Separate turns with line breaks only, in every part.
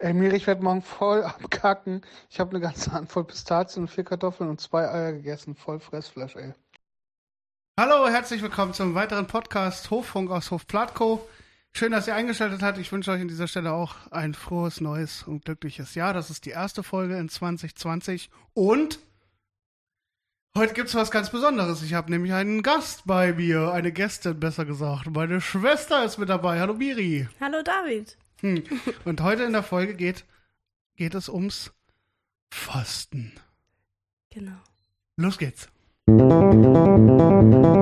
Ey, Miri, ich werde morgen voll abkacken. Ich habe eine ganze Handvoll Pistazien und vier Kartoffeln und zwei Eier gegessen. Voll Fressfleisch, ey. Hallo, herzlich willkommen zum weiteren Podcast Hoffunk aus Hofplatko. Schön, dass ihr eingeschaltet habt. Ich wünsche euch an dieser Stelle auch ein frohes, neues und glückliches Jahr. Das ist die erste Folge in 2020. Und heute gibt es was ganz Besonderes. Ich habe nämlich einen Gast bei mir. Eine Gästin, besser gesagt. Meine Schwester ist mit dabei. Hallo, Miri.
Hallo, David.
Hm. Und heute in der Folge geht, geht es ums Fasten.
Genau.
Los geht's.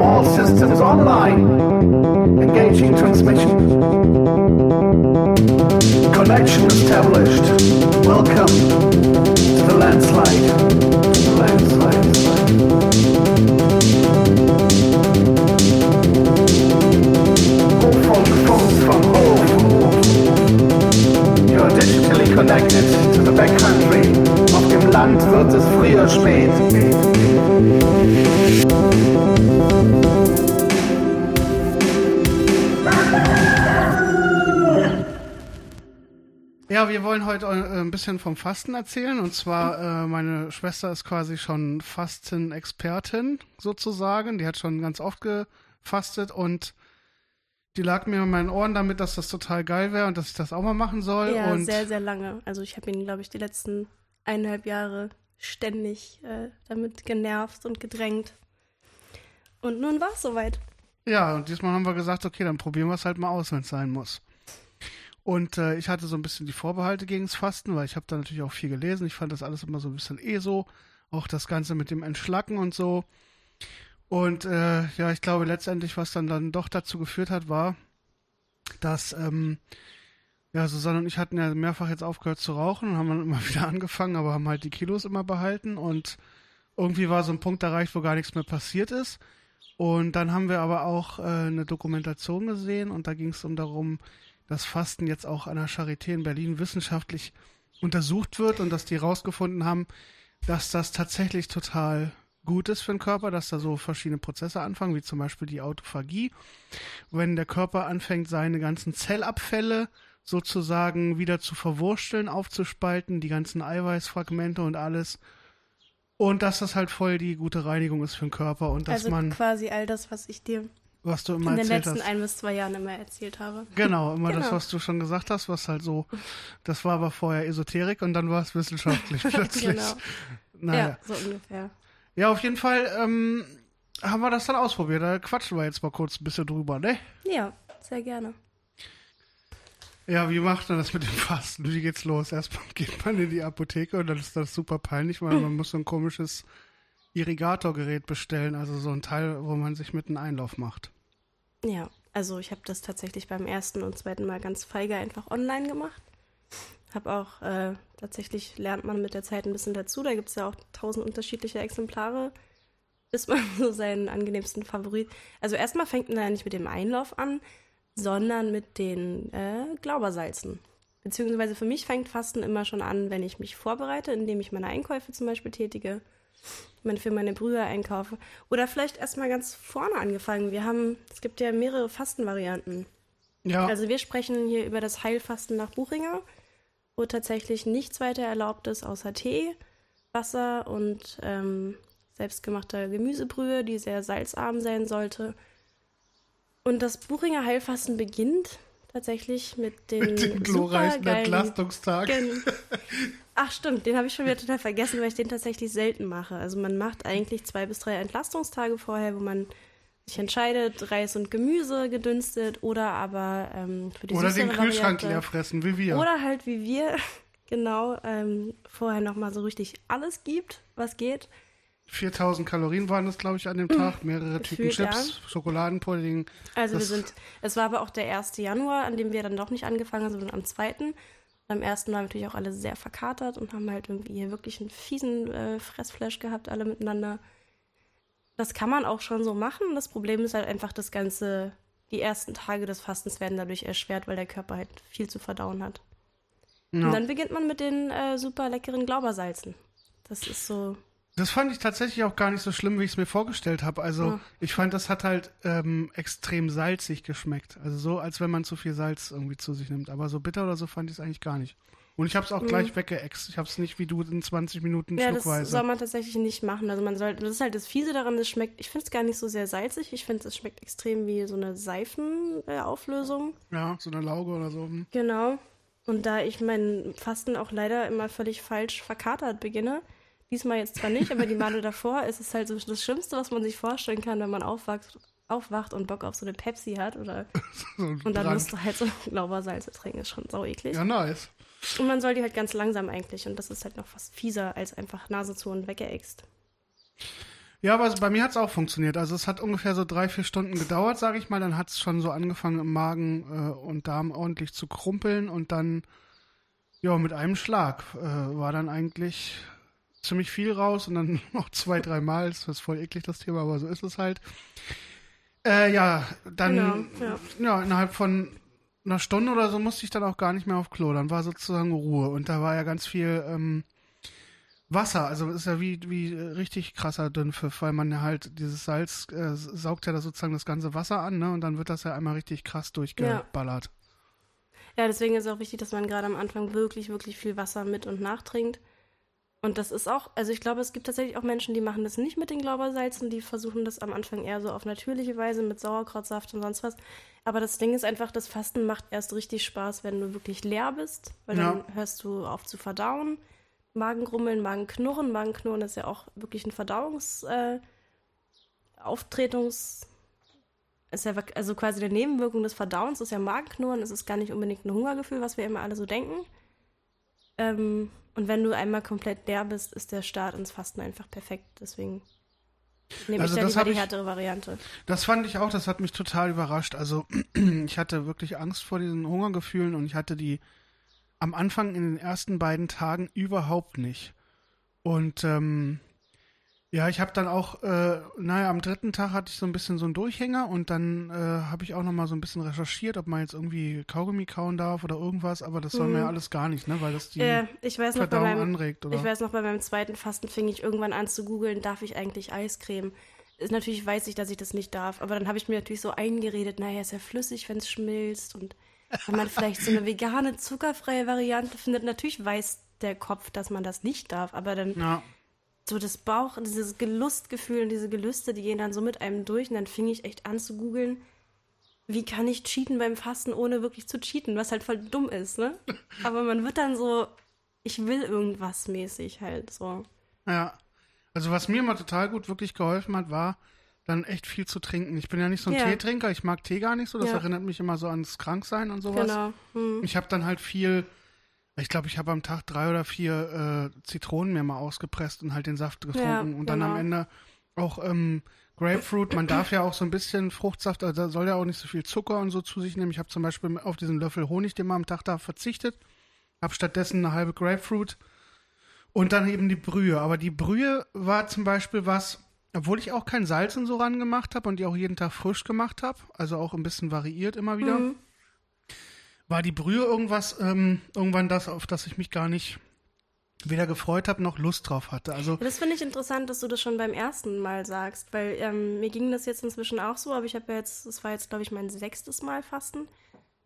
All systems online. Engaging transmission. Connection established. Welcome to the landslide. Landslide. Connected to the backcountry. Auf dem Land wird es früher spät.
Ja, wir wollen heute äh, ein bisschen vom Fasten erzählen. Und zwar, äh, meine Schwester ist quasi schon Fasten-Expertin sozusagen. Die hat schon ganz oft gefastet und die lag mir in meinen Ohren damit, dass das total geil wäre und dass ich das auch mal machen soll.
Ja,
und
sehr, sehr lange. Also ich habe ihn, glaube ich, die letzten eineinhalb Jahre ständig äh, damit genervt und gedrängt. Und nun war es soweit.
Ja, und diesmal haben wir gesagt, okay, dann probieren wir es halt mal aus, wenn es sein muss. Und äh, ich hatte so ein bisschen die Vorbehalte gegen das Fasten, weil ich habe da natürlich auch viel gelesen. Ich fand das alles immer so ein bisschen eh so. Auch das Ganze mit dem Entschlacken und so. Und äh, ja, ich glaube letztendlich, was dann dann doch dazu geführt hat, war, dass ähm, ja, Susanne und ich hatten ja mehrfach jetzt aufgehört zu rauchen und haben dann immer wieder angefangen, aber haben halt die Kilos immer behalten und irgendwie war so ein Punkt erreicht, wo gar nichts mehr passiert ist. Und dann haben wir aber auch äh, eine Dokumentation gesehen und da ging es um darum, dass Fasten jetzt auch an der Charité in Berlin wissenschaftlich untersucht wird und dass die rausgefunden haben, dass das tatsächlich total gut ist für den Körper, dass da so verschiedene Prozesse anfangen, wie zum Beispiel die Autophagie. Wenn der Körper anfängt, seine ganzen Zellabfälle sozusagen wieder zu verwursteln, aufzuspalten, die ganzen Eiweißfragmente und alles. Und dass das halt voll die gute Reinigung ist für den Körper und dass
also
man,
quasi all das, was ich dir
was du immer
in den letzten
hast.
ein bis zwei Jahren immer erzählt habe.
Genau, immer das,
Genau.
was du schon gesagt hast, was halt so, das war aber vorher Esoterik und dann war es wissenschaftlich plötzlich.
Genau.
Naja.
Ja, so ungefähr.
Ja, auf jeden Fall ähm, haben wir das dann ausprobiert. Da quatschen wir jetzt mal kurz ein bisschen drüber, ne?
Ja, sehr gerne.
Ja, wie macht man das mit dem Fasten? Wie geht's los? Erstmal geht man in die Apotheke und dann ist das super peinlich, weil man muss so ein komisches Irrigatorgerät bestellen, also so ein Teil, wo man sich mit einem Einlauf macht.
Ja, also ich habe das tatsächlich beim ersten und zweiten Mal ganz feige einfach online gemacht. Habe auch äh, tatsächlich lernt man mit der Zeit ein bisschen dazu. Da gibt es ja auch tausend unterschiedliche Exemplare, bis man so seinen angenehmsten Favorit. Also erstmal fängt man ja nicht mit dem Einlauf an, sondern mit den äh, Glaubersalzen. Beziehungsweise für mich fängt Fasten immer schon an, wenn ich mich vorbereite, indem ich meine Einkäufe zum Beispiel tätige, meine, für meine Brüder einkaufe. Oder vielleicht erstmal ganz vorne angefangen. Wir haben, es gibt ja mehrere Fastenvarianten.
Ja,
Also wir sprechen hier über das Heilfasten nach Buchinger, wo tatsächlich nichts weiter erlaubt ist außer Tee, Wasser und ähm, selbstgemachter Gemüsebrühe, die sehr salzarm sein sollte. Und das Buchinger Heilfasten beginnt tatsächlich mit den,
mit dem glorreichen Entlastungstag.
Gen- Ach stimmt, den habe ich schon wieder total vergessen, weil ich den tatsächlich selten mache. Also man macht eigentlich zwei bis drei Entlastungstage vorher, wo man sich entscheidet, Reis und Gemüse gedünstet oder aber ähm, für die
Oder den Kühlschrank leer fressen, wie wir.
Oder halt wie wir, genau, ähm, vorher nochmal so richtig alles gibt, was geht.
4000 Kalorien waren es, glaube ich, an dem Tag. Mehrere Tüten Chips, Schokoladenpudding.
Also
Das-
wir sind, es war aber auch der 1. Januar, an dem wir dann doch nicht angefangen haben, sondern am 2. Am ersten waren wir natürlich auch alle sehr verkatert und haben halt irgendwie hier wirklich einen fiesen äh, Fressflash gehabt, alle miteinander. Das kann man auch schon so machen. Das Problem ist halt einfach, das Ganze, die ersten Tage des Fastens werden dadurch erschwert, weil der Körper halt viel zu verdauen hat.
Ja.
Und dann beginnt man mit den äh, super leckeren Glaubersalzen. Das ist so
Das fand ich tatsächlich auch gar nicht so schlimm, wie ich es mir vorgestellt habe. Also
Ja.
ich fand, das hat halt ähm, extrem salzig geschmeckt. Also so, als wenn man zu viel Salz irgendwie zu sich nimmt. Aber so bitter oder so fand ich es eigentlich gar nicht. Und ich habe es auch gleich weggeext. Ich habe es nicht wie du in 20 Minuten
Mhm. Ja, das
schluckweise.
soll man tatsächlich nicht machen. Also man soll, das ist halt das Fiese daran, es schmeckt, ich finde es gar nicht so sehr salzig. Ich finde, es schmeckt extrem wie so eine Seifenauflösung.
ja, so eine Lauge oder so. Hm.
Genau. Und da ich mein Fasten auch leider immer völlig falsch verkatert beginne, diesmal jetzt zwar nicht, aber die Male davor ist es halt so das Schlimmste, was man sich vorstellen kann, wenn man aufwacht, aufwacht und Bock auf so eine Pepsi hat oder
So
und dann
Brand.
musst du halt so Laubersalze trinken, ist schon sau eklig.
Ja, nice.
Und man soll die halt ganz langsam eigentlich und das ist halt noch fast fieser als einfach Nase zu und weggeäxt.
Ja, aber bei mir hat es auch funktioniert. Also es hat ungefähr so drei, vier Stunden gedauert, sage ich mal. Dann hat es schon so angefangen im Magen äh, und Darm ordentlich zu krumpeln und dann, ja, mit einem Schlag äh, war dann eigentlich ziemlich viel raus und dann noch zwei, drei Mal. Das ist voll eklig, das Thema, aber so ist es halt. Äh, ja, dann,
Genau, ja.
ja, innerhalb von einer Stunde oder so musste ich dann auch gar nicht mehr auf Klo. Dann war sozusagen Ruhe und da war ja ganz viel ähm, Wasser. Also ist ja wie, wie äh, richtig krasser Dünnpfiff, weil man ja halt dieses Salz äh, saugt ja da sozusagen das ganze Wasser an, ne? Und dann wird das ja einmal richtig krass durchgeballert.
Ja, deswegen ist es auch wichtig, dass man gerade am Anfang wirklich, wirklich viel Wasser mit und nachtrinkt. Und das ist auch, also ich glaube, es gibt tatsächlich auch Menschen, die machen das nicht mit den Glaubersalzen, die versuchen das am Anfang eher so auf natürliche Weise mit Sauerkrautsaft und sonst was. Aber das Ding ist einfach, das Fasten macht erst richtig Spaß, wenn du wirklich leer bist, weil
Ja.
dann hörst du auf zu verdauen. Magengrummeln, Magenknurren. Magenknurren ist ja auch wirklich ein Verdauungs-, äh, Auftretungs-, ist ja also quasi eine Nebenwirkung des Verdauens ist ja Magenknurren. Es ist gar nicht unbedingt ein Hungergefühl, was wir immer alle so denken. Ähm, und wenn du einmal komplett leer bist, ist der Start ins Fasten einfach perfekt. Deswegen nehme
Also
ich da lieber die
ich-
härtere Variante.
Das fand ich auch, das hat mich total überrascht. Also ich hatte wirklich Angst vor diesen Hungergefühlen und ich hatte die am Anfang in den ersten beiden Tagen überhaupt nicht. Und ähm, ja, ich habe dann auch, äh, naja, am dritten Tag hatte ich so ein bisschen so einen Durchhänger und dann äh, habe ich auch noch mal so ein bisschen recherchiert, ob man jetzt irgendwie Kaugummi kauen darf oder irgendwas, aber das soll man ja alles gar nicht, ne, weil das die
Äh, ich weiß noch bei
Verdauung
meinem,
anregt, oder?
Ich weiß noch, bei meinem zweiten Fasten fing ich irgendwann an zu googeln, darf ich eigentlich Eiscreme? Ist natürlich weiß ich, dass ich das nicht darf, aber dann habe ich mir natürlich so eingeredet, naja, ist ja flüssig, wenn es schmilzt und wenn man vielleicht so eine vegane, zuckerfreie Variante findet, natürlich weiß der Kopf, dass man das nicht darf, aber dann
ja,
so das Bauch, dieses Gelustgefühl und diese Gelüste, die gehen dann so mit einem durch und dann fing ich echt an zu googeln, wie kann ich cheaten beim Fasten, ohne wirklich zu cheaten, was halt voll dumm ist, ne? Aber man wird dann so, ich will irgendwas mäßig halt so.
Ja. Also was mir immer total gut wirklich geholfen hat, war dann echt viel zu trinken. Ich bin ja nicht so ein
Ja.
Teetrinker, ich mag Tee gar nicht so, das
Ja.
erinnert mich immer so ans Kranksein und sowas.
Genau. Hm.
Ich habe dann halt viel, ich glaube, ich habe am Tag drei oder vier äh, Zitronen mir mal ausgepresst und halt den Saft getrunken
Ja,
und dann am
genau.
Ende auch ähm, Grapefruit. Man darf ja auch so ein bisschen Fruchtsaft, also da soll ja auch nicht so viel Zucker und so zu sich nehmen. Ich habe zum Beispiel auf diesen Löffel Honig, den man am Tag darf, verzichtet, habe stattdessen eine halbe Grapefruit und dann eben die Brühe. Aber die Brühe war zum Beispiel was, obwohl ich auch kein Salz und so ran gemacht habe und die auch jeden Tag frisch gemacht habe, also auch ein bisschen variiert immer wieder,
Mhm.
War die Brühe irgendwas, ähm, irgendwann das, auf das ich mich gar nicht weder gefreut habe noch Lust drauf hatte. Also
Das finde ich interessant, dass du das schon beim ersten Mal sagst, weil ähm, mir ging das jetzt inzwischen auch so, aber ich habe ja jetzt, das war jetzt, glaube ich, mein sechstes Mal Fasten,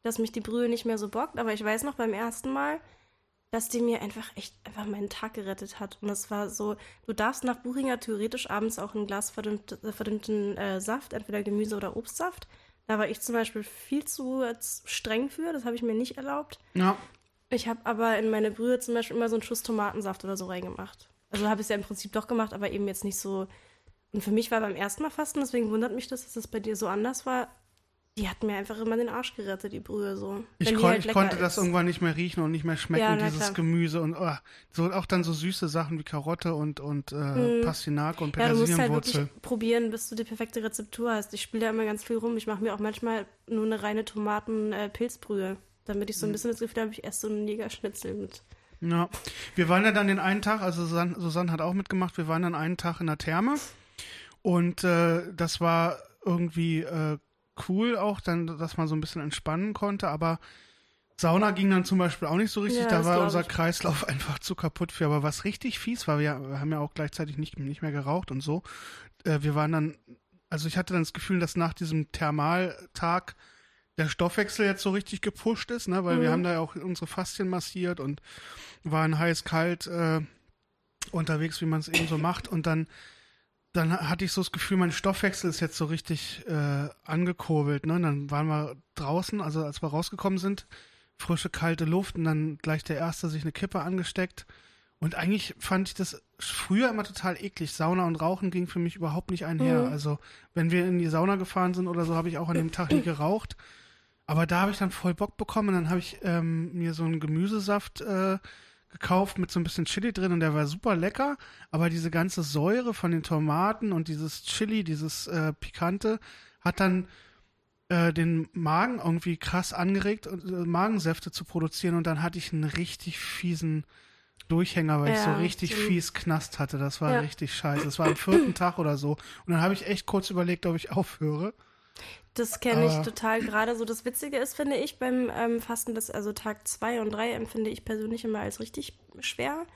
dass mich die Brühe nicht mehr so bockt, aber ich weiß noch beim ersten Mal, dass die mir einfach echt einfach meinen Tag gerettet hat. Und es war so, du darfst nach Buchinger theoretisch abends auch ein Glas verdünnt, äh, verdünnten äh, Saft, entweder Gemüse- oder Obstsaft. Da war ich zum Beispiel viel zu streng für, das habe ich mir nicht erlaubt.
ja,
Ich habe aber in meine Brühe zum Beispiel immer so einen Schuss Tomatensaft oder so reingemacht. Also habe ich es ja im Prinzip doch gemacht, aber eben jetzt nicht so. Und für mich war beim ersten Mal Fasten, deswegen wundert mich das, dass das bei dir so anders war. Die hat mir einfach immer den Arsch gerettet, die Brühe so.
ich, kon
halt
ich konnte das
ist.
irgendwann nicht mehr riechen und nicht mehr schmecken,
Ja,
dieses
klar.
Gemüse und oh, so auch dann so süße Sachen wie Karotte und, und äh, Pastinak und
Hm. Ja, du musst halt
Petersilienwurzel.
wirklich probieren, bis du die perfekte Rezeptur hast. Ich spiele da immer ganz viel rum. Ich mache mir auch manchmal nur eine reine Tomaten-Pilzbrühe, damit ich
Hm.
so ein bisschen das Gefühl habe, ich esse so einen Jägerschnitzel mit.
Ja, wir waren ja dann den einen Tag, also Susanne, Susanne hat auch mitgemacht, wir waren dann einen Tag in der Therme und äh, das war irgendwie äh, cool auch, dann, dass man so ein bisschen entspannen konnte, aber Sauna ging dann zum Beispiel auch nicht so richtig,
Ja,
da war unser
ich.
Kreislauf einfach zu kaputt für. Aber was richtig fies war, wir, wir haben ja auch gleichzeitig nicht, nicht mehr geraucht und so. Äh, wir waren dann, also ich hatte dann das Gefühl, dass nach diesem Thermaltag der Stoffwechsel jetzt so richtig gepusht ist, ne? weil wir
Mhm.
haben da ja auch unsere Faszien massiert und waren heiß, kalt äh, unterwegs, wie man es eben so macht. Und dann, dann hatte ich so das Gefühl, mein Stoffwechsel ist jetzt so richtig äh, angekurbelt. Ne? Und dann waren wir draußen, also als wir rausgekommen sind, frische, kalte Luft und dann gleich der Erste sich eine Kippe angesteckt. Und eigentlich fand ich das früher immer total eklig. Sauna und Rauchen ging für mich überhaupt nicht einher.
Mhm.
Also, wenn wir in die Sauna gefahren sind oder so, habe ich auch an dem Tag nie geraucht. Aber da habe ich dann voll Bock bekommen und dann habe ich ähm, mir so einen Gemüsesaft äh, gekauft mit so ein bisschen Chili drin und der war super lecker. Aber diese ganze Säure von den Tomaten und dieses Chili, dieses äh, Pikante, hat dann äh, den Magen irgendwie krass angeregt, und, äh, Magensäfte zu produzieren und dann hatte ich einen richtig fiesen Durchhänger, weil ich so
Ja,
richtig
so-
fies Knast hatte. Das war
Ja.
richtig scheiße. Das war am vierten Tag oder so. Und dann habe ich echt kurz überlegt, ob ich aufhöre.
Das kenne ich total gerade so. Das Witzige ist, finde ich, beim ähm, Fasten, das, also Tag 2 und 3 empfinde ich persönlich immer als richtig schwer.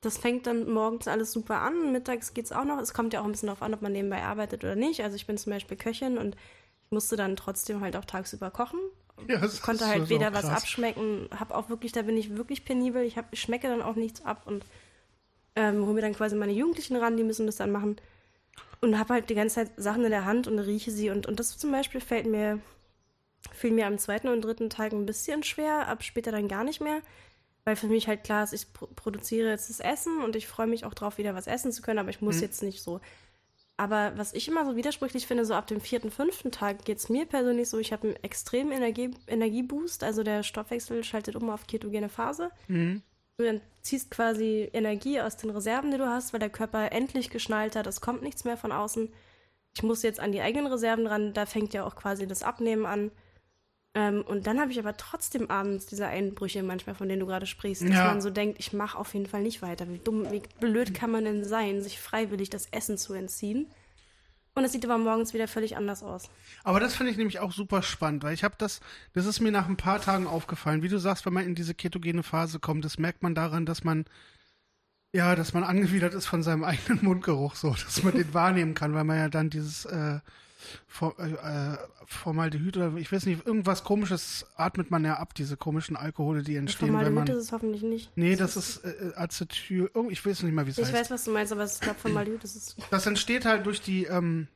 Das fängt dann morgens alles super an, mittags geht's auch noch. Es kommt ja auch ein bisschen darauf an, ob man nebenbei arbeitet oder nicht. Also ich bin zum Beispiel Köchin und ich musste dann trotzdem halt auch tagsüber kochen.
Ja, das
Ich konnte halt weder was abschmecken, habe auch wirklich, da bin ich wirklich penibel. Ich, hab, ich schmecke dann auch nichts ab und ähm, hole mir dann quasi meine Jugendlichen ran, die müssen das dann machen. Und habe halt die ganze Zeit Sachen in der Hand und rieche sie. Und, und das zum Beispiel fällt mir, fiel mir am zweiten und dritten Tag ein bisschen schwer, ab später dann gar nicht mehr. Weil für mich halt klar ist, ich pro produziere jetzt das Essen und ich freue mich auch drauf, wieder was essen zu können, aber ich muss
Mhm.
jetzt nicht so. Aber was ich immer so widersprüchlich finde, so ab dem vierten, fünften Tag geht es mir persönlich so, ich habe einen extremen Energie Energieboost, also der Stoffwechsel schaltet um auf ketogene Phase.
Mhm.
Du dann ziehst quasi Energie aus den Reserven, die du hast, weil der Körper endlich geschnallt hat, es kommt nichts mehr von außen. Ich muss jetzt an die eigenen Reserven ran, da fängt ja auch quasi das Abnehmen an. Ähm, und dann habe ich aber trotzdem abends diese Einbrüche manchmal, von denen du gerade sprichst, dass
Ja.
man so denkt, ich mache auf jeden Fall nicht weiter. Wie dumm, wie blöd kann man denn sein, sich freiwillig das Essen zu entziehen? Und es sieht aber morgens wieder völlig anders aus.
Aber das finde ich nämlich auch super spannend, weil ich habe das, das ist mir nach ein paar Tagen aufgefallen. Wie du sagst, wenn man in diese ketogene Phase kommt, das merkt man daran, dass man, ja, dass man angewidert ist von seinem eigenen Mundgeruch, so, dass man den wahrnehmen kann, weil man ja dann dieses äh, For, äh, Formaldehyd oder ich weiß nicht, irgendwas komisches atmet man ja ab, diese komischen Alkohole, die entstehen, wenn
Formaldehyd
man.
ist es hoffentlich nicht.
Nee, das ist äh, Acetyl, irgend- ich weiß nicht mal, wie es
Ich
heißt.
weiß, was du meinst, aber ich glaube, Formaldehyd ist es.
Das entsteht halt durch die ähm,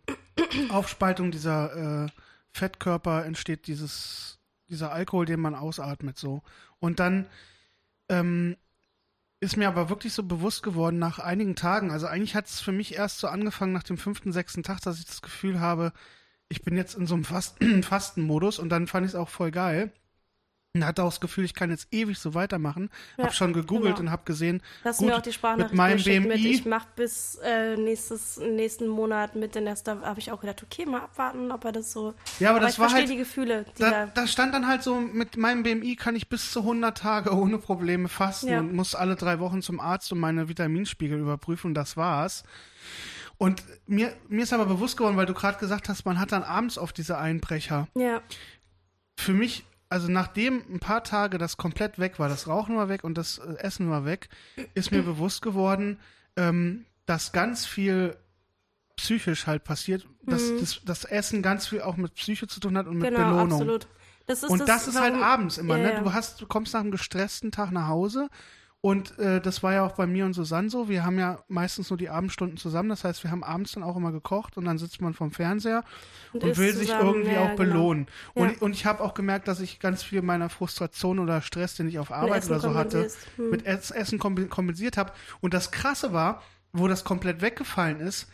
Aufspaltung dieser äh, Fettkörper entsteht dieses, dieser Alkohol, den man ausatmet so. Und dann ähm, ist mir aber wirklich so bewusst geworden nach einigen Tagen, also eigentlich hat es für mich erst so angefangen nach dem fünften, sechsten Tag, dass ich das Gefühl habe, ich bin jetzt in so einem Fast Fastenmodus und dann fand ich es auch voll geil. Und hatte auch das Gefühl, ich kann jetzt ewig so weitermachen.
Ja,
hab schon gegoogelt
genau.
und hab gesehen,
hast
Gut,
mir auch die Sprachnachricht
mit meinem
geschickt mit,
BMI
ich mach bis äh, nächstes, nächsten Monat mit den Nester, habe ich auch gedacht, okay, mal abwarten, ob er das so.
Ja, aber das
ich
war halt-
die Gefühle, die
Da,
da.
da stand dann halt so, mit meinem BMI kann ich bis zu 100 Tage ohne Probleme fasten
Ja.
und muss alle drei Wochen zum Arzt und meine Vitaminspiegel überprüfen und das war's. Und mir, mir ist aber bewusst geworden, weil du gerade gesagt hast, man hat dann abends oft diese Einbrecher.
Ja,
Für mich, also nachdem ein paar Tage das komplett weg war, das Rauchen war weg und das äh, Essen war weg, ist mir bewusst geworden, ähm, dass ganz viel psychisch halt passiert, dass das, das Essen ganz viel auch mit Psyche zu tun hat und mit
Mhm. genau,
Belohnung.
absolut. Das ist
Und das, ist halt abends immer,
Ja,
ne?
ja.
Du hast, du kommst nach einem gestressten Tag nach Hause und äh, das war ja auch bei mir und Susanne so. Wir haben ja meistens nur die Abendstunden zusammen. Das heißt, wir haben abends dann auch immer gekocht und dann sitzt man vorm Fernseher und,
isst
will sich
zusammen.
irgendwie
Ja,
auch
genau.
belohnen. Und,
Ja.
und ich habe auch gemerkt, dass ich ganz viel meiner Frustration oder Stress, den ich auf Arbeit oder so hatte.
Hm.
mit Ess- Essen kompen- kompensiert habe. Und das Krasse war, wo das komplett weggefallen ist,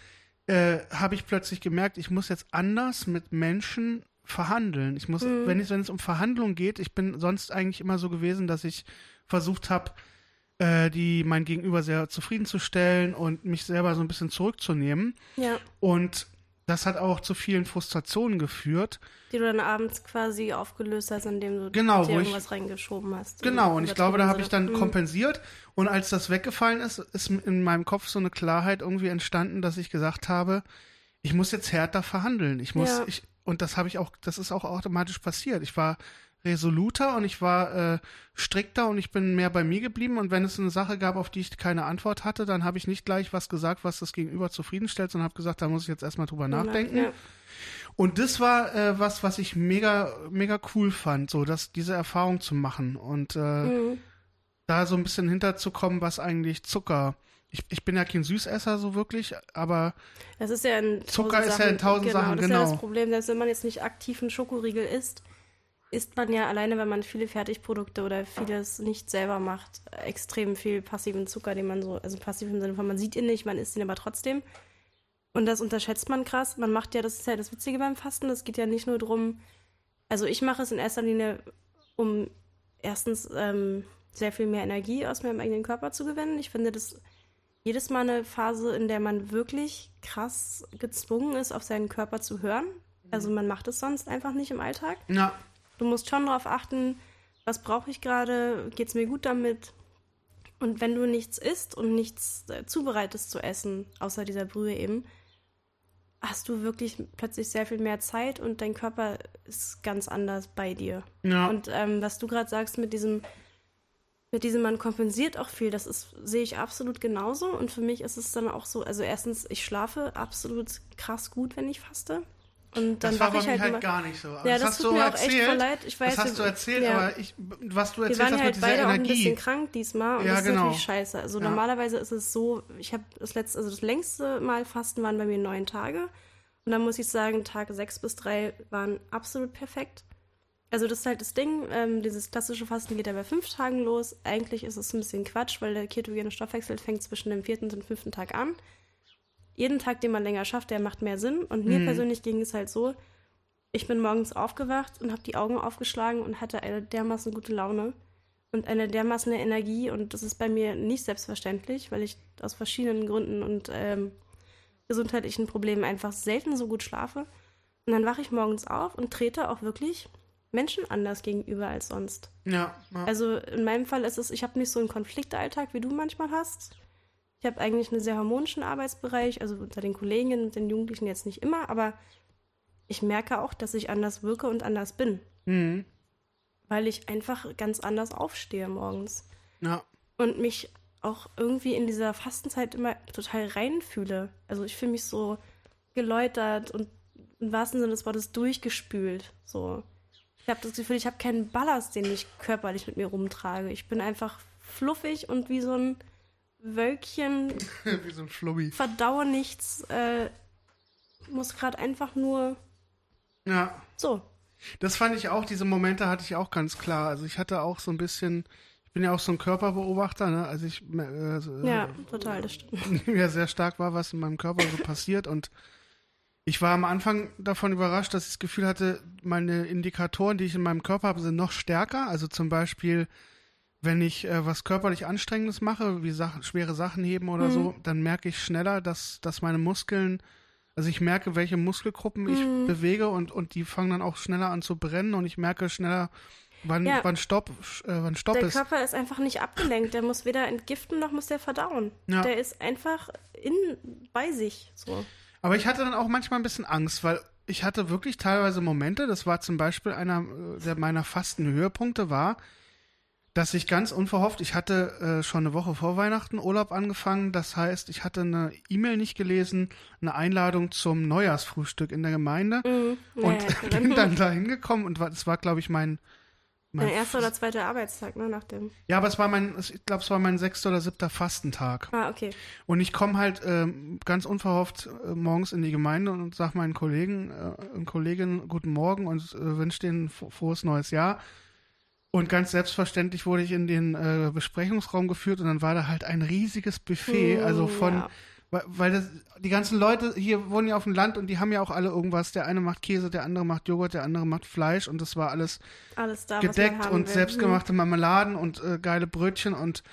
äh, habe ich plötzlich gemerkt, ich muss jetzt anders mit Menschen verhandeln. Ich muss,
Mhm.
wenn, es, wenn es um Verhandlungen geht, ich bin sonst eigentlich immer so gewesen, dass ich versucht habe, äh, die mein Gegenüber sehr zufriedenzustellen und mich selber so ein bisschen zurückzunehmen.
Ja,
Und das hat auch zu vielen Frustrationen geführt.
die du dann abends quasi aufgelöst hast, indem du
Genau,
dir
wo ich-
irgendwas reingeschoben hast.
Genau, und ich glaube, da habe ich dann
übertriebenen
kompensiert. Und als das weggefallen ist, ist in meinem Kopf so eine Klarheit irgendwie entstanden, dass ich gesagt habe, ich muss jetzt härter verhandeln. Ich muss,
Ja.
ich, und das habe ich auch, das ist auch automatisch passiert. Ich war resoluter und ich war äh, strikter und ich bin mehr bei mir geblieben. Und wenn es eine Sache gab, auf die ich keine Antwort hatte, dann habe ich nicht gleich was gesagt, was das Gegenüber zufriedenstellt, sondern habe gesagt, da muss ich jetzt erstmal drüber nachdenken.
Ja.
Und das war äh, was, was ich mega, mega cool fand, so dass diese Erfahrung zu machen und äh,
Mhm.
da so ein bisschen hinterzukommen, was eigentlich Zucker. Ich, ich bin ja kein Süßesser so wirklich, aber
Das ist ja in
Zucker
tausend
ist ja in tausend
genau,
Sachen,
das ist ja
genau.
das Problem, dass wenn man jetzt nicht aktiv einen Schokoriegel isst, isst man ja alleine, wenn man viele Fertigprodukte oder vieles nicht selber macht, extrem viel passiven Zucker, den man so, also passiv im Sinne von, man sieht ihn nicht, man isst ihn aber trotzdem. Und das unterschätzt man krass. Man macht ja, das ist ja das Witzige beim Fasten, das geht ja nicht nur drum, also ich mache es in erster Linie, um erstens ähm, sehr viel mehr Energie aus meinem eigenen Körper zu gewinnen. Ich finde das jedes Mal eine Phase, in der man wirklich krass gezwungen ist, auf seinen Körper zu hören. Also man macht es sonst einfach nicht im Alltag.
ja,
Du musst schon darauf achten, was brauche ich gerade, geht es mir gut damit. Und wenn du nichts isst und nichts äh, zubereitest zu essen, außer dieser Brühe eben, hast du wirklich plötzlich sehr viel mehr Zeit und dein Körper ist ganz anders bei dir.
ja,
Und ähm, was du gerade sagst mit diesem, mit diesem, man kompensiert auch viel, das ist, sehe ich absolut genauso. Und für mich ist es dann auch so, also erstens, ich schlafe absolut krass gut, wenn ich faste. Und dann
das war bei
ich
mir
halt,
halt gar nicht so. Aber
Ja,
das,
das
hast
tut
du
mir auch echt
erzählt.
voll leid. Ich weiß,
das hast du
wir-
erzählt,
ja.
aber ich, was du
wir
erzählt
waren
hast mit
halt
dieser
beide auch ein
Energie.
bisschen krank diesmal und
Ja,
das ist
genau.
natürlich scheiße. Also
Ja.
normalerweise ist es so, ich habe das letzte, also das längste Mal Fasten waren bei mir neun Tage. Und dann muss ich sagen, Tage sechs bis drei waren absolut perfekt. Also das ist halt das Ding, ähm, dieses klassische Fasten geht ja bei fünf Tagen los. Eigentlich ist es ein bisschen Quatsch, weil der ketogene Stoffwechsel fängt zwischen dem vierten und dem fünften Tag an. Jeden Tag, den man länger schafft, der macht mehr Sinn. Und mir
Mhm.
persönlich ging es halt so, ich bin morgens aufgewacht und habe die Augen aufgeschlagen und hatte eine dermaßen gute Laune und eine dermaßen Energie. Und das ist bei mir nicht selbstverständlich, weil ich aus verschiedenen Gründen und ähm, gesundheitlichen Problemen einfach selten so gut schlafe. Und dann wache ich morgens auf und trete auch wirklich Menschen anders gegenüber als sonst.
Ja, ja.
Also in meinem Fall ist es, ich habe nicht so einen Konfliktalltag, wie du manchmal hast. Ich habe eigentlich einen sehr harmonischen Arbeitsbereich, also unter den Kolleginnen und den Jugendlichen jetzt nicht immer, aber ich merke auch, dass ich anders wirke und anders bin,
Mhm.
weil ich einfach ganz anders aufstehe morgens
ja.
und mich auch irgendwie in dieser Fastenzeit immer total reinfühle. Also ich fühle mich so geläutert und im wahrsten Sinne des Wortes durchgespült. So. Ich habe das Gefühl, ich habe keinen Ballast, den ich körperlich mit mir rumtrage. Ich bin einfach fluffig und wie so ein Wölkchen,
Wie so ein Schlubbi.
verdaue nichts, äh, muss gerade einfach nur
Ja.
so.
Das fand ich auch, diese Momente hatte ich auch ganz klar. Also ich hatte auch so ein bisschen, ich bin ja auch so ein Körperbeobachter, ne? Also ich äh, so,
Ja, total, das stimmt.
mir sehr stark war, was in meinem Körper so passiert. Und ich war am Anfang davon überrascht, dass ich das Gefühl hatte, meine Indikatoren, die ich in meinem Körper habe, sind noch stärker. Also zum Beispiel, wenn ich äh, was körperlich Anstrengendes mache, wie Sachen, schwere Sachen heben oder
Mhm.
so, dann merke ich schneller, dass, dass meine Muskeln, also ich merke, welche Muskelgruppen ich
Mhm.
bewege und, und die fangen dann auch schneller an zu brennen und ich merke schneller, wann,
Ja.
wann Stopp, äh, wann Stopp
Der
ist.
Körper ist einfach nicht abgelenkt. Der muss weder entgiften noch muss der verdauen.
Ja.
Der ist einfach in, bei sich. So.
Aber ich hatte dann auch manchmal ein bisschen Angst, weil ich hatte wirklich teilweise Momente, das war zum Beispiel einer äh, der meiner fasten Höhepunkte war, dass ich ganz unverhofft, ich hatte äh, schon eine Woche vor Weihnachten Urlaub angefangen, das heißt, ich hatte eine E-Mail nicht gelesen, eine Einladung zum Neujahrsfrühstück in der Gemeinde
Mhm.
und
Ja,
bin dann da hingekommen und war, das war, glaube ich, mein, mein
Dein erster oder zweiter Arbeitstag, ne, nach dem.
ja, aber es war mein, ich glaube, es war mein sechster oder siebter Fastentag.
Ah, okay.
Und ich komme halt ähm, ganz unverhofft äh, morgens in die Gemeinde und sage meinen Kollegen äh, und Kolleginnen guten Morgen und äh, wünsche denen fro- frohes neues Jahr. Und ganz selbstverständlich wurde ich in den äh, Besprechungsraum geführt und dann war da halt ein riesiges Buffet,
Hm,
also von,
ja.
weil, das, die ganzen Leute hier wohnen ja auf dem Land und die haben ja auch alle irgendwas. Der eine macht Käse, der andere macht Joghurt, der andere macht Fleisch und das war alles
Alles da,
gedeckt und
will.
selbstgemachte Marmeladen und äh, geile Brötchen und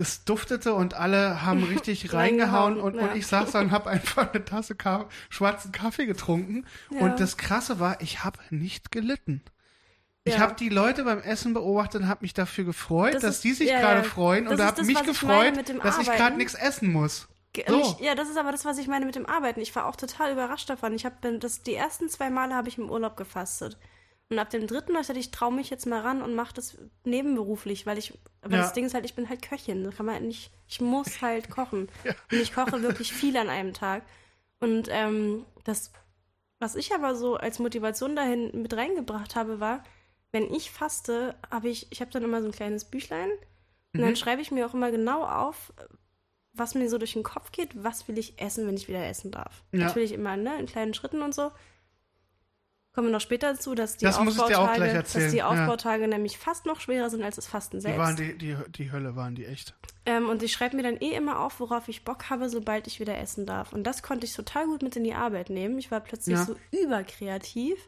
es duftete und alle haben richtig reingehauen
Reingehauen,
und,
ja.
und ich saß da und habe einfach eine Tasse Ka schwarzen Kaffee getrunken
Ja.
und das Krasse war, ich habe nicht gelitten. Ich
Ja.
habe die Leute beim Essen beobachtet und habe mich dafür gefreut,
Das
dass
ist-
die sich
ja,
gerade
ja.
freuen
Das
und habe
das,
mich
ich
gefreut,
dem
dass ich gerade nichts essen muss. So.
Ich, ja, das ist aber das, was ich meine mit dem Arbeiten. Ich war auch total überrascht davon. Ich habe das die ersten zwei Male habe ich im Urlaub gefastet. Und ab dem dritten Mal dachte ich, traue mich jetzt mal ran und mache das nebenberuflich, weil ich, aber
Ja.
das Ding ist halt, ich bin halt Köchin. Da kann man halt nicht, ich muss halt kochen.
Ja.
Und ich koche wirklich viel an einem Tag. Und ähm, das, was ich aber so als Motivation dahin mit reingebracht habe, war, wenn ich faste, habe ich, ich habe dann immer so ein kleines Büchlein und
Mhm.
dann schreibe ich mir auch immer genau auf, was mir so durch den Kopf geht, was will ich essen, wenn ich wieder essen darf.
Ja.
Natürlich immer, ne, in kleinen Schritten und so. Kommen wir noch später dazu, dass die
Das
Aufbautage, dass die
ja.
Aufbautage nämlich fast noch schwerer sind als das Fasten
Die
selbst.
waren die, die, die Hölle, waren die echt.
Ähm, und ich schreibe mir dann eh immer auf, worauf ich Bock habe, sobald ich wieder essen darf. Und das konnte ich total gut mit in die Arbeit nehmen. Ich war plötzlich
Ja.
so überkreativ,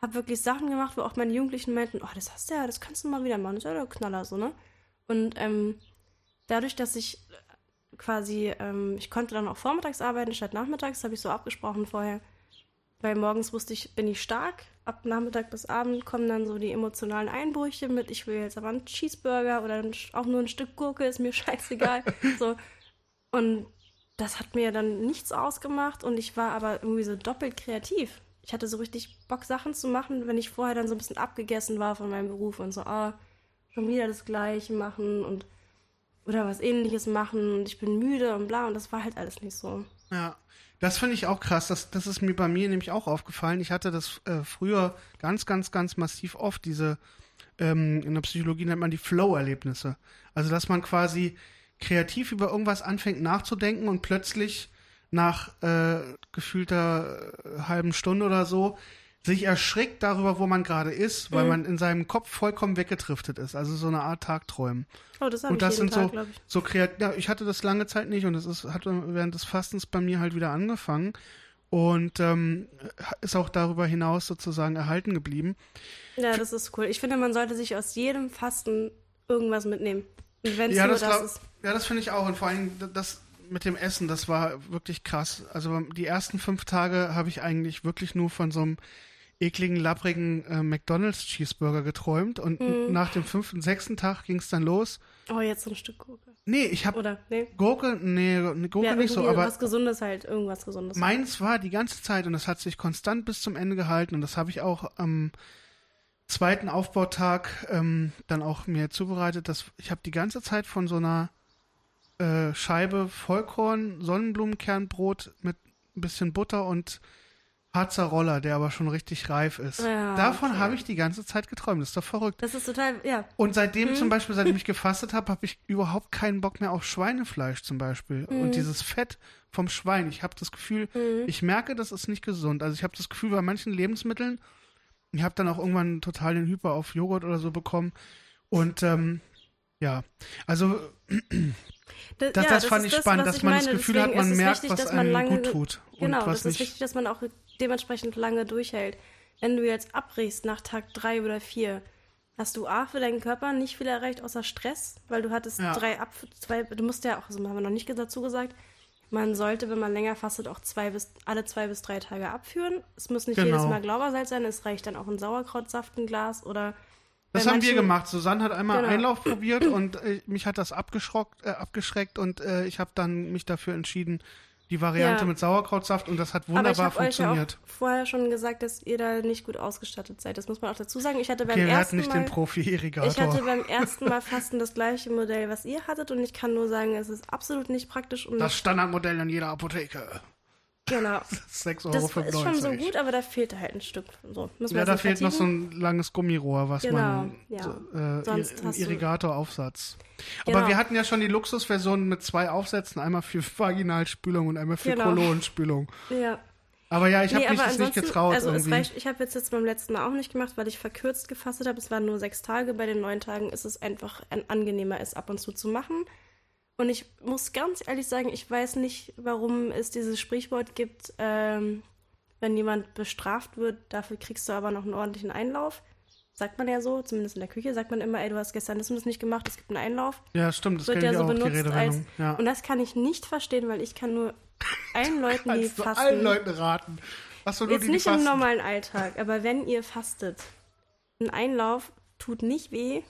habe wirklich Sachen gemacht, wo auch meine Jugendlichen meinten, oh, das hast du ja, das kannst du mal wieder machen, das ist ja der Knaller, so, ne? Und ähm, dadurch, dass ich quasi, ähm, ich konnte dann auch vormittags arbeiten statt nachmittags, habe ich so abgesprochen vorher. Weil morgens wusste ich, bin ich stark. Ab Nachmittag bis Abend kommen dann so die emotionalen Einbrüche mit, ich will jetzt aber einen Cheeseburger oder auch nur ein Stück Gurke, ist mir scheißegal. so. Und das hat mir dann nichts ausgemacht und ich war aber irgendwie so doppelt kreativ. Ich hatte so richtig Bock, Sachen zu machen, wenn ich vorher dann so ein bisschen abgegessen war von meinem Beruf und so, ah, schon wieder das Gleiche machen und oder was ähnliches machen und ich bin müde und bla und das war halt alles nicht so.
Ja, das finde ich auch krass. Das, das ist mir bei mir nämlich auch aufgefallen. Ich hatte das äh, früher ganz, ganz, ganz massiv oft, diese, ähm, in der Psychologie nennt man die Flow-Erlebnisse. Also, dass man quasi kreativ über irgendwas anfängt nachzudenken und plötzlich nach äh, gefühlter äh, halben Stunde oder so sich erschrickt darüber, wo man gerade ist, weil
Mhm.
man in seinem Kopf vollkommen weggedriftet ist. Also so eine Art Tagträumen.
Oh, das habe ich
das
jeden Tag,
so,
glaube ich.
so kreativ. Ja, ich hatte das lange Zeit nicht und es ist, hat während des Fastens bei mir halt wieder angefangen und ähm, ist auch darüber hinaus sozusagen erhalten geblieben.
Ja, das ist cool. Ich finde, man sollte sich aus jedem Fasten irgendwas mitnehmen. Und wenn es
Ja,
nur
das,
das,
glaub,
ist.
ja, das finde ich auch und vor allem das mit dem Essen, das war wirklich krass. Also die ersten fünf Tage habe ich eigentlich wirklich nur von so einem ekligen, lapprigen äh, McDonalds Cheeseburger geträumt und
Mhm.
nach dem fünften, sechsten Tag ging es dann los.
Oh, jetzt so ein Stück Gurke.
Nee, ich habe
Oder? Nee.
Gurke, nee, Gurke
ja,
nicht so, aber
was Gesundes halt. Irgendwas Gesundes.
Meins war die ganze Zeit und das hat sich konstant bis zum Ende gehalten und das habe ich auch am zweiten Aufbautag ähm, dann auch mir zubereitet. Das, ich habe die ganze Zeit von so einer äh, Scheibe Vollkorn Sonnenblumenkernbrot mit ein bisschen Butter und Harzer Roller, der aber schon richtig reif ist.
Ja,
Davon
okay.
habe ich die ganze Zeit geträumt. Das ist doch verrückt.
Das ist total, ja.
Und seitdem
Mhm.
zum Beispiel, seitdem ich gefastet habe, habe ich überhaupt keinen Bock mehr auf Schweinefleisch zum Beispiel.
Mhm.
Und dieses Fett vom Schwein. Ich habe das Gefühl, ich merke, das ist nicht gesund. Also ich habe das Gefühl, bei manchen Lebensmitteln, ich habe dann auch irgendwann total den Hyper auf Joghurt oder so bekommen. Und ähm, ja, also
Da-
das,
ja,
das fand ich spannend,
was
dass
ich
man das
meine.
Gefühl hat,
Deswegen ist
man merkt,
wichtig,
was
dass man
einem
lange,
gut tut.
Genau,
und was
das ist wichtig, dass man auch dementsprechend lange durchhält. Wenn du jetzt abbrichst nach Tag drei oder vier, hast du A für deinen Körper nicht viel erreicht außer Stress, weil du hattest
Ja.
drei ab, zwei, du musst ja auch, also haben wir noch nicht dazu gesagt, man sollte, wenn man länger fastet, auch zwei bis, alle zwei bis drei Tage abführen. Es muss nicht
Genau.
jedes Mal Glaubersalz sein, es reicht dann auch ein Sauerkrautsaft, ein Glas oder
Das
bei
haben wir gemacht. Susanne hat einmal
Genau.
Einlauf probiert und äh, mich hat das abgeschrockt, äh, abgeschreckt und äh, ich habe dann mich dafür entschieden, die Variante
Ja.
mit Sauerkrautsaft und das hat
Aber ich
wunderbar
habe euch ja
funktioniert.
auch vorher schon gesagt, dass ihr da nicht gut ausgestattet seid. Das muss man auch dazu sagen. Ich hatte beim
Okay,
ersten
nicht
Mal,
den Profi-Irrigator.
ich hatte beim ersten Mal Fasten das gleiche Modell, was ihr hattet, und ich kann nur sagen, es ist absolut nicht praktisch und
Das Standardmodell in jeder Apotheke.
Genau.
6,95
Das
Euro.
ist schon so gut, aber da fehlte halt ein Stück. So,
Ja, da fehlt noch so ein langes Gummirohr, was
Genau,
man
ja.
so, äh,
Sonst
Ir- Irrigator-Aufsatz. Aber
Genau.
wir hatten ja schon die Luxusversion mit zwei Aufsätzen, einmal für Vaginalspülung und einmal für
Genau.
Kolonspülung.
Ja.
Aber ja, ich habe
nee,
mich
aber
das nicht getraut
also reicht, ich habe jetzt, jetzt beim letzten Mal auch nicht gemacht, weil ich verkürzt gefastet habe. Es waren nur sechs Tage. Bei den neun Tagen ist es einfach ein angenehmer, es ab und zu zu machen. Und ich muss ganz ehrlich sagen, ich weiß nicht, warum es dieses Sprichwort gibt, ähm, wenn jemand bestraft wird, dafür kriegst du aber noch einen ordentlichen Einlauf. Sagt man ja so, zumindest in der Küche sagt man immer, ey, du hast gestern das und das nicht gemacht, es gibt einen Einlauf.
ja, stimmt, das
wird ja so
auch, die
benutzt als.
Ja.
Und das kann ich nicht verstehen, weil ich kann nur allen Leuten, die fasten.
allen Leuten raten. Was soll du
Jetzt
die, die
nicht im
fasten?
normalen Alltag, aber wenn ihr fastet, ein Einlauf tut nicht weh.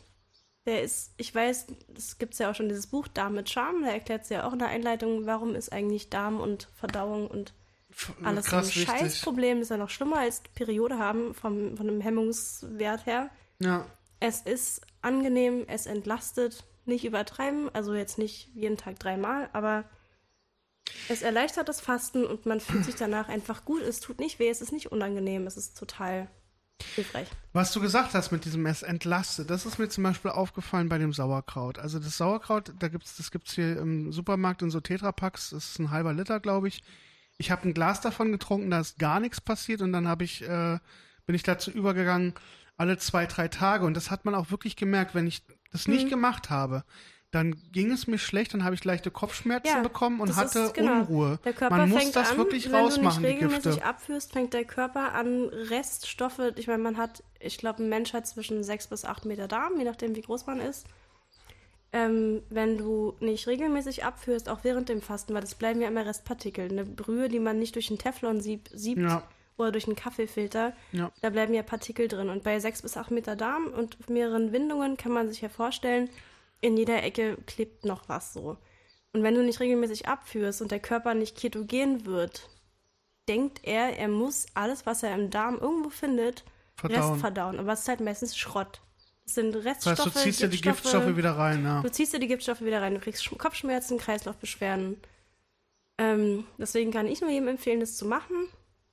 Der ist, ich weiß, es gibt ja auch schon dieses Buch Darm mit Charme, da erklärt es ja auch in der Einleitung, warum ist eigentlich Darm und Verdauung und Alles
krass
ein
wichtig.
Scheißproblem, ist ja noch schlimmer als Periode haben vom, von dem Hemmungswert her.
Ja.
Es ist angenehm, es entlastet, nicht übertreiben, also jetzt nicht jeden Tag dreimal, aber es erleichtert das Fasten und man fühlt sich danach einfach gut. Es tut nicht weh, es ist nicht unangenehm, es ist total hilfreich.
Was du gesagt hast mit diesem es entlastet, das ist mir zum Beispiel aufgefallen bei dem Sauerkraut. Also das Sauerkraut, da gibt's, das gibt's hier im Supermarkt in so Tetrapacks, das ist ein halber Liter, glaube ich. Ich habe ein Glas davon getrunken, da ist gar nichts passiert und dann habe ich, äh, bin ich dazu übergegangen, alle zwei, drei Tage. Und das hat man auch wirklich gemerkt, wenn ich das nicht
Mhm.
gemacht habe, dann ging es mir schlecht, dann habe ich leichte Kopfschmerzen
Ja,
bekommen und hatte
ist- genau.
Unruhe.
Der Körper
man muss
fängt
das
an,
wirklich
wenn
rausmachen,
du nicht regelmäßig abführst, fängt der Körper an, Reststoffe, ich meine, man hat, ich glaube, ein Mensch hat zwischen sechs bis acht Meter Darm, je nachdem, wie groß man ist. Ähm, wenn du nicht regelmäßig abführst, auch während dem Fasten, weil das bleiben ja immer Restpartikel. Eine Brühe, die man nicht durch ein Teflon-Sieb siebt
Ja.
oder durch einen Kaffeefilter,
Ja.
da bleiben ja Partikel drin. Und bei sechs bis acht Meter Darm und mehreren Windungen kann man sich ja vorstellen, in jeder Ecke klebt noch was so. Und wenn du nicht regelmäßig abführst und der Körper nicht ketogen wird, denkt er, er muss alles, was er im Darm irgendwo findet,
Verdauen.
Rest verdauen. Aber es ist halt meistens Schrott. Es sind
Das
Reststoffe.
heißt, du ziehst dir die Giftstoffe wieder rein, ja.
Du ziehst dir die Giftstoffe wieder rein. Du kriegst Sch- Kopfschmerzen, Kreislaufbeschwerden. Ähm, deswegen kann ich nur jedem empfehlen, das zu machen.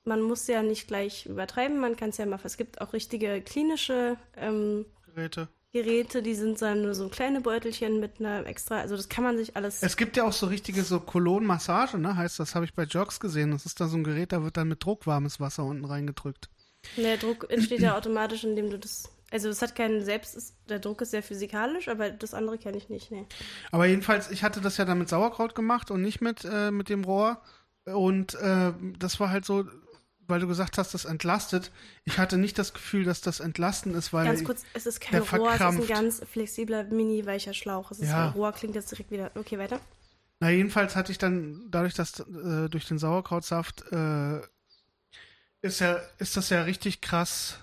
Man muss ja nicht gleich übertreiben. Man kann es ja mal. Es gibt auch richtige klinische ähm,
Geräte.
Geräte, die sind dann nur so kleine Beutelchen mit einer extra. Also das kann man sich alles.
Es gibt ja auch so richtige so Kolonmassage, ne? Heißt, das habe ich bei Jogs gesehen. Das ist da so ein Gerät, da wird dann mit Druck warmes Wasser unten reingedrückt.
Der Druck entsteht ja automatisch, indem du das. Also es hat keinen Selbst. ist- Der Druck ist sehr physikalisch, aber das andere kenne ich nicht. Nee.
Aber jedenfalls, ich hatte das ja dann mit Sauerkraut gemacht und nicht mit, äh, mit dem Rohr. Und äh, das war halt so, weil du gesagt hast, das entlastet. Ich hatte nicht das Gefühl, dass das Entlasten ist, weil
Ganz kurz, es ist kein Rohr, es ist ein
verkrampft.
ganz flexibler, mini-weicher Schlauch. Es ist
Ja.
ein Rohr, klingt jetzt direkt wieder. Okay, weiter.
Na, jedenfalls hatte ich dann, dadurch, dass äh, durch den Sauerkrautsaft äh, ist ja, ist das ja richtig krass.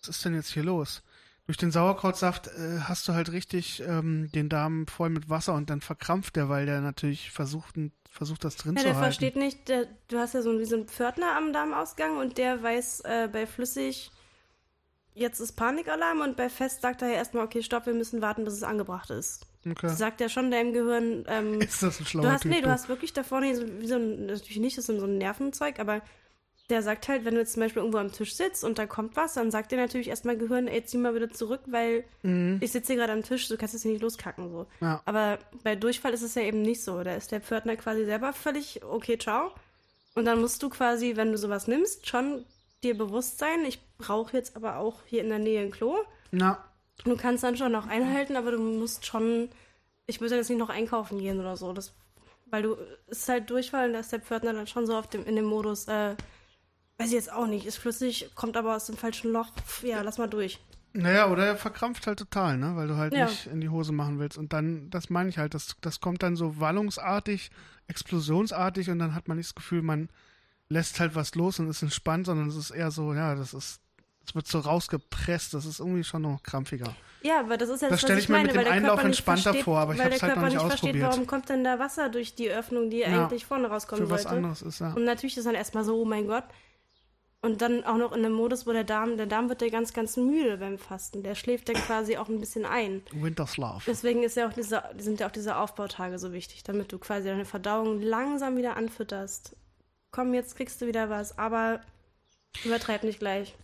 Was ist denn jetzt hier los? Durch den Sauerkrautsaft äh, hast du halt richtig ähm, den Darm voll mit Wasser und dann verkrampft der, weil der natürlich versucht, versucht das drin
Ja,
zu
der
halten.
versteht nicht, der, du hast ja so, wie so einen Pförtner am Darmausgang und der weiß äh, bei flüssig, jetzt ist Panikalarm und bei fest sagt er ja erstmal, okay, stopp, wir müssen warten, bis es angebracht ist.
Okay.
Das sagt ja schon deinem Gehirn, ähm,
Ist das ein schlauer
du hast,
Typ?
nee, du
du?
hast wirklich da vorne so, wie so ein, natürlich nicht, das ist so ein Nervenzeug, aber der sagt halt, wenn du jetzt zum Beispiel irgendwo am Tisch sitzt und da kommt was, dann sagt dir natürlich erstmal Gehirn, ey, zieh mal wieder zurück, weil
Mhm.
ich sitze hier gerade am Tisch, du kannst jetzt hier nicht loskacken, so.
Ja.
Aber bei Durchfall ist es ja eben nicht so. Da ist der Pförtner quasi selber völlig, okay, ciao. Und dann musst du quasi, wenn du sowas nimmst, schon dir bewusst sein, ich brauche jetzt aber auch hier in der Nähe ein Klo.
Na,
Du kannst dann schon noch einhalten, aber du musst schon, ich würde jetzt nicht noch einkaufen gehen oder so. Das, weil du, es ist halt Durchfall und da ist der Pförtner dann schon so auf dem, in dem Modus, äh, weiß ich jetzt auch nicht, ist flüssig, kommt aber aus dem falschen Loch, ja, lass mal durch.
naja, oder er verkrampft halt total, ne? Weil du halt
Ja.
nicht in die Hose machen willst. Und dann, das meine ich halt, das, das kommt dann so wallungsartig, explosionsartig und dann hat man nicht das Gefühl, man lässt halt was los und ist entspannt, sondern es ist eher so, ja, das ist, es wird so rausgepresst, das ist irgendwie schon noch krampfiger.
Ja, aber das ist ja
Das
das,
stell
was
ich mir
meine,
mit dem Einlauf entspannter
versteht,
vor, aber ich hab's
der
halt noch nicht
nicht versteht,
ausprobiert.
warum kommt denn da Wasser durch die Öffnung, die
Ja.
eigentlich vorne rauskommen
Für was
sollte.
anderes ist, ja.
Und natürlich ist dann erstmal so, oh mein Gott. Und dann auch noch in einem Modus, wo der Darm, der Darm wird ja ganz, ganz müde beim Fasten. Der schläft dann quasi auch ein bisschen ein.
Winterslav.
Deswegen ist ja auch diese, sind ja auch diese Aufbautage so wichtig, damit du quasi deine Verdauung langsam wieder anfütterst. Komm, jetzt kriegst du wieder was, aber übertreib nicht gleich.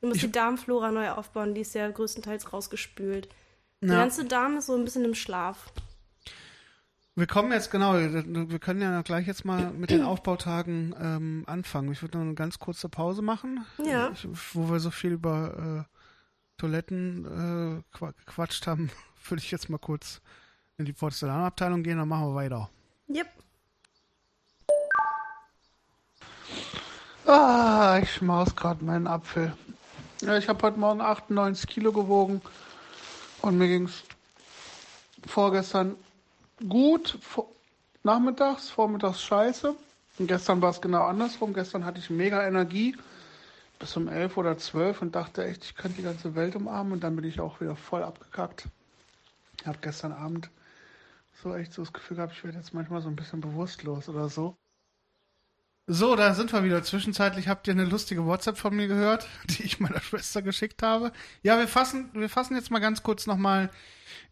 Du musst
Ich-
die Darmflora neu aufbauen, die ist ja größtenteils rausgespült. Der
Ja.
ganze Darm ist so ein bisschen im Schlaf.
Wir kommen jetzt, genau, wir können ja gleich jetzt mal mit den Aufbautagen ähm, anfangen. Ich würde noch eine ganz kurze Pause machen,
Ja.
wo wir so viel über äh, Toiletten äh, qua- gequatscht haben, würde ich jetzt mal kurz in die Porzellanabteilung gehen, dann machen wir weiter.
Yep.
Ah, ich schmaus gerade meinen Apfel. Ja, ich habe heute Morgen 98 Kilo gewogen und mir ging's vorgestern gut, nachmittags, vormittags scheiße. Und gestern war es genau andersrum. Gestern hatte ich mega Energie bis um 11 oder 12 und dachte echt, ich könnte die ganze Welt umarmen und dann bin ich auch wieder voll abgekackt. Ich habe gestern Abend so echt so das Gefühl gehabt, ich werde jetzt manchmal so ein bisschen bewusstlos oder so. So, da sind wir wieder. Zwischenzeitlich habt ihr eine lustige WhatsApp von mir gehört, die ich meiner Schwester geschickt habe. Ja, wir fassen, wir fassen jetzt mal ganz kurz nochmal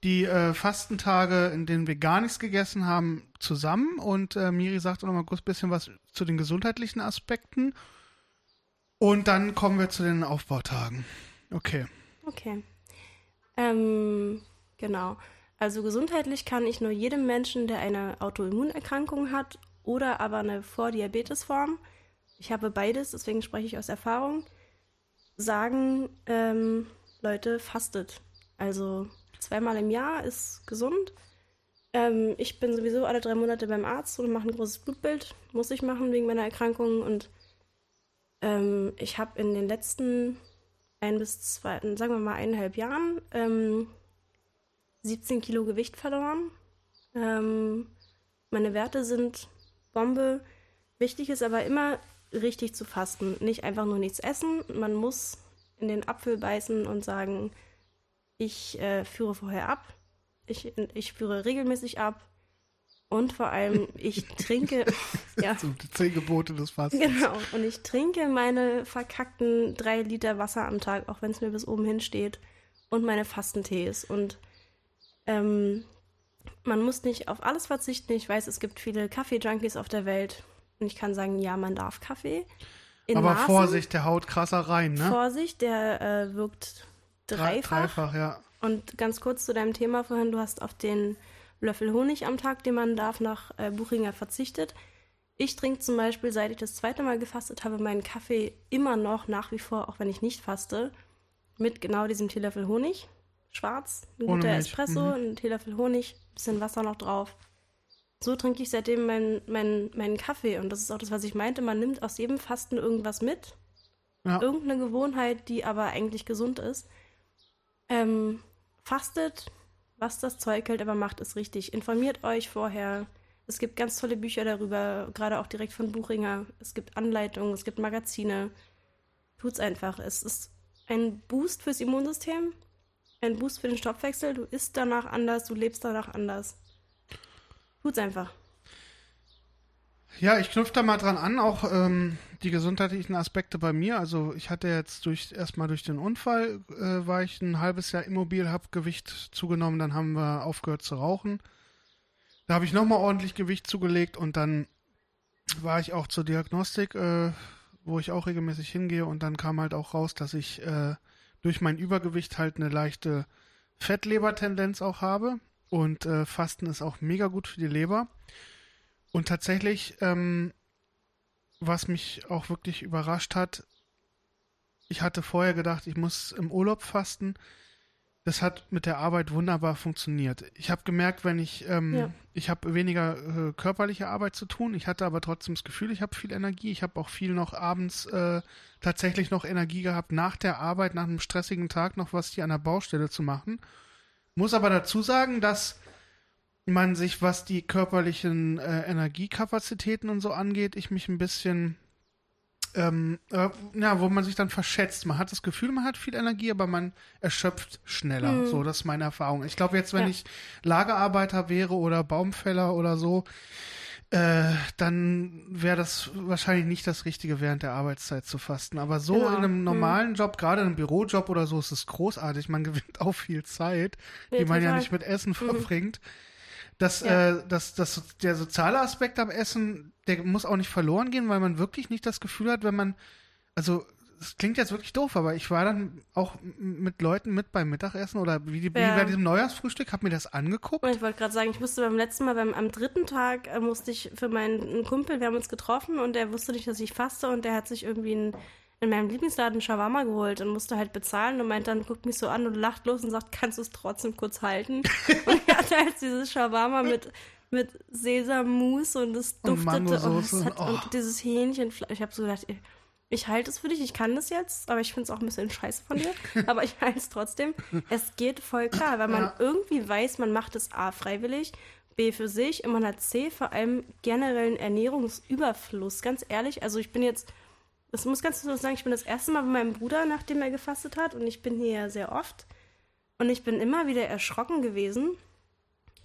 die äh, Fastentage, in denen wir gar nichts gegessen haben, zusammen. Und äh, Miri sagt auch noch mal kurz ein bisschen was zu den gesundheitlichen Aspekten. Und dann kommen wir zu den Aufbautagen. Okay.
Okay. Ähm, genau. Also gesundheitlich kann ich nur jedem Menschen, der eine Autoimmunerkrankung hat oder aber eine Vordiabetesform, ich habe beides, deswegen spreche ich aus Erfahrung, sagen, ähm, Leute, fastet. Also zweimal im Jahr ist gesund. Ähm, ich bin sowieso alle drei Monate beim Arzt und mache ein großes Blutbild. Muss ich machen wegen meiner Erkrankung. Und ähm, ich habe in den letzten ein bis zwei, sagen wir mal eineinhalb Jahren ähm, 17 Kilo Gewicht verloren. Ähm, meine Werte sind Bombe. Wichtig ist aber immer richtig zu fasten. Nicht einfach nur nichts essen. Man muss in den Apfel beißen und sagen, ich äh, führe vorher ab. Ich, ich führe regelmäßig ab. Und vor allem, ich trinke. ja.
Zehn Gebote des Fastens.
Genau. Und ich trinke meine verkackten drei Liter Wasser am Tag, auch wenn es mir bis oben hin steht. Und meine Fastentees. Und ähm, man muss nicht auf alles verzichten. Ich weiß, es gibt viele Kaffee-Junkies auf der Welt. Und ich kann sagen, ja, man darf Kaffee.
In Aber Maßen. Vorsicht, der haut krasser rein, ne?
Vorsicht, der äh, wirkt dreifach.
Dreifach, ja.
Und ganz kurz zu deinem Thema vorhin, du hast auf den Löffel Honig am Tag, den man darf, nach äh, Buchinger verzichtet. Ich trinke zum Beispiel, seit ich das zweite Mal gefastet habe, meinen Kaffee immer noch nach wie vor, auch wenn ich nicht faste, mit genau diesem Teelöffel Honig. Schwarz, ein guter Espresso, mhm. ein Teelöffel Honig, bisschen Wasser noch drauf. So trinke ich seitdem meinen mein, mein Kaffee. Und das ist auch das, was ich meinte. Man nimmt aus jedem Fasten irgendwas mit. Ja. Irgendeine Gewohnheit, die aber eigentlich gesund ist. Ähm, fastet, was das Zeug hält, aber macht es richtig. Informiert euch vorher. Es gibt ganz tolle Bücher darüber, gerade auch direkt von Buchinger. Es gibt Anleitungen, es gibt Magazine. Tut's einfach. Es ist ein Boost fürs Immunsystem, ein Boost für den Stoffwechsel. Du isst danach anders, du lebst danach anders. Tut's einfach.
Ja, ich knüpfe da mal dran an, auch ähm, die gesundheitlichen Aspekte bei mir. Also ich hatte jetzt durch erstmal durch den Unfall äh, war ich ein halbes Jahr immobil, habe Gewicht zugenommen, dann haben wir aufgehört zu rauchen. Da habe ich nochmal ordentlich Gewicht zugelegt und dann war ich auch zur Diagnostik, äh, wo ich auch regelmäßig hingehe und dann kam halt auch raus, dass ich äh, durch mein Übergewicht halt eine leichte Fettlebertendenz auch habe und äh, Fasten ist auch mega gut für die Leber. Und tatsächlich, ähm, was mich auch wirklich überrascht hat, ich hatte vorher gedacht, ich muss im Urlaub fasten. Das hat mit der Arbeit wunderbar funktioniert. Ich habe gemerkt, wenn ich, ähm, ja. ich habe weniger äh, körperliche Arbeit zu tun. Ich hatte aber trotzdem das Gefühl, ich habe viel Energie. Ich habe auch viel noch abends äh, tatsächlich noch Energie gehabt, nach der Arbeit, nach einem stressigen Tag noch was hier an der Baustelle zu machen. Muss aber dazu sagen, dass man sich, was die körperlichen äh, Energiekapazitäten und so angeht, ich mich ein bisschen, ähm, äh, ja, wo man sich dann verschätzt. Man hat das Gefühl, man hat viel Energie, aber man erschöpft schneller. Mhm. So, das ist meine Erfahrung. Ich glaube, jetzt, wenn ja. ich Lagerarbeiter wäre oder Baumfäller oder so, äh, dann wäre das wahrscheinlich nicht das Richtige, während der Arbeitszeit zu fasten. Aber so genau. in einem hm. normalen hm. Job, gerade in einem Bürojob oder so, ist es großartig. Man gewinnt auch viel Zeit, ja, die man total. ja nicht mit Essen mhm. Verbringt. Das, ja. äh, das, das, der soziale Aspekt am Essen, der muss auch nicht verloren gehen, weil man wirklich nicht das Gefühl hat, wenn man, also es klingt jetzt wirklich doof, aber ich war dann auch mit Leuten mit beim Mittagessen oder wie, die, ja. wie bei diesem Neujahrsfrühstück, habe mir das angeguckt.
Und ich wollte gerade sagen, ich musste beim letzten Mal, beim, am dritten Tag, äh, musste ich für meinen Kumpel, wir haben uns getroffen und der wusste nicht, dass ich faste und der hat sich irgendwie ein in meinem Lieblingsladen Shawarma geholt und musste halt bezahlen und meint dann, guckt mich so an und lacht los und sagt, kannst du es trotzdem kurz halten? und er hatte halt dieses Shawarma mit, mit Sesammus und es duftete und, und, es hat, oh. und dieses Hähnchenfleisch. Ich habe so gedacht, ich halte es für dich, ich kann das jetzt, aber ich finde es auch ein bisschen scheiße von dir. aber ich halte es trotzdem. Es geht voll klar, weil man ja. irgendwie weiß, man macht es A freiwillig, B für sich und man hat C vor allem generellen Ernährungsüberfluss. Ganz ehrlich, also ich bin jetzt das muss ganz kurz sagen, ich bin das erste Mal bei meinem Bruder, nachdem er gefastet hat. Und ich bin hier ja sehr oft. Und ich bin immer wieder erschrocken gewesen.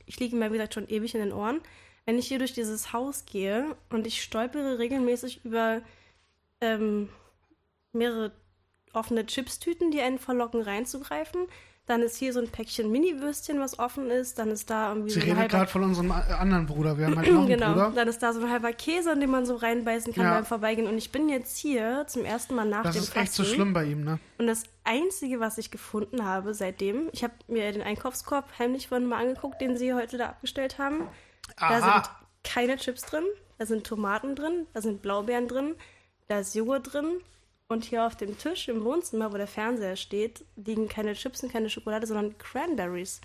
Ich liege mir, wie gesagt, schon ewig in den Ohren. wenn ich hier durch dieses Haus gehe und ich stolpere regelmäßig über ähm, mehrere offene Chipstüten, die einen verlocken, reinzugreifen. Dann ist hier so ein Päckchen Mini-Würstchen, was offen ist. Dann ist da irgendwie
Sie
so ein
redet gerade von unserem a- anderen Bruder. Wir haben halt noch einen
genau.
Bruder.
Dann ist da so ein halber Käse, in den man so reinbeißen kann
Ja.
beim Vorbeigehen. Und ich bin jetzt hier zum ersten Mal nach
Das
dem
ist echt so
Fasten.
schlimm bei ihm, ne?
Und das Einzige, was ich gefunden habe seitdem, ich habe mir den Einkaufskorb heimlich vorhin mal angeguckt, den sie heute da abgestellt haben. Da sind
Aha.
keine Chips drin, da sind Tomaten drin, da sind Blaubeeren drin, da ist Joghurt drin. Und hier auf dem Tisch im Wohnzimmer, wo der Fernseher steht, liegen keine Chips und keine Schokolade, sondern Cranberries.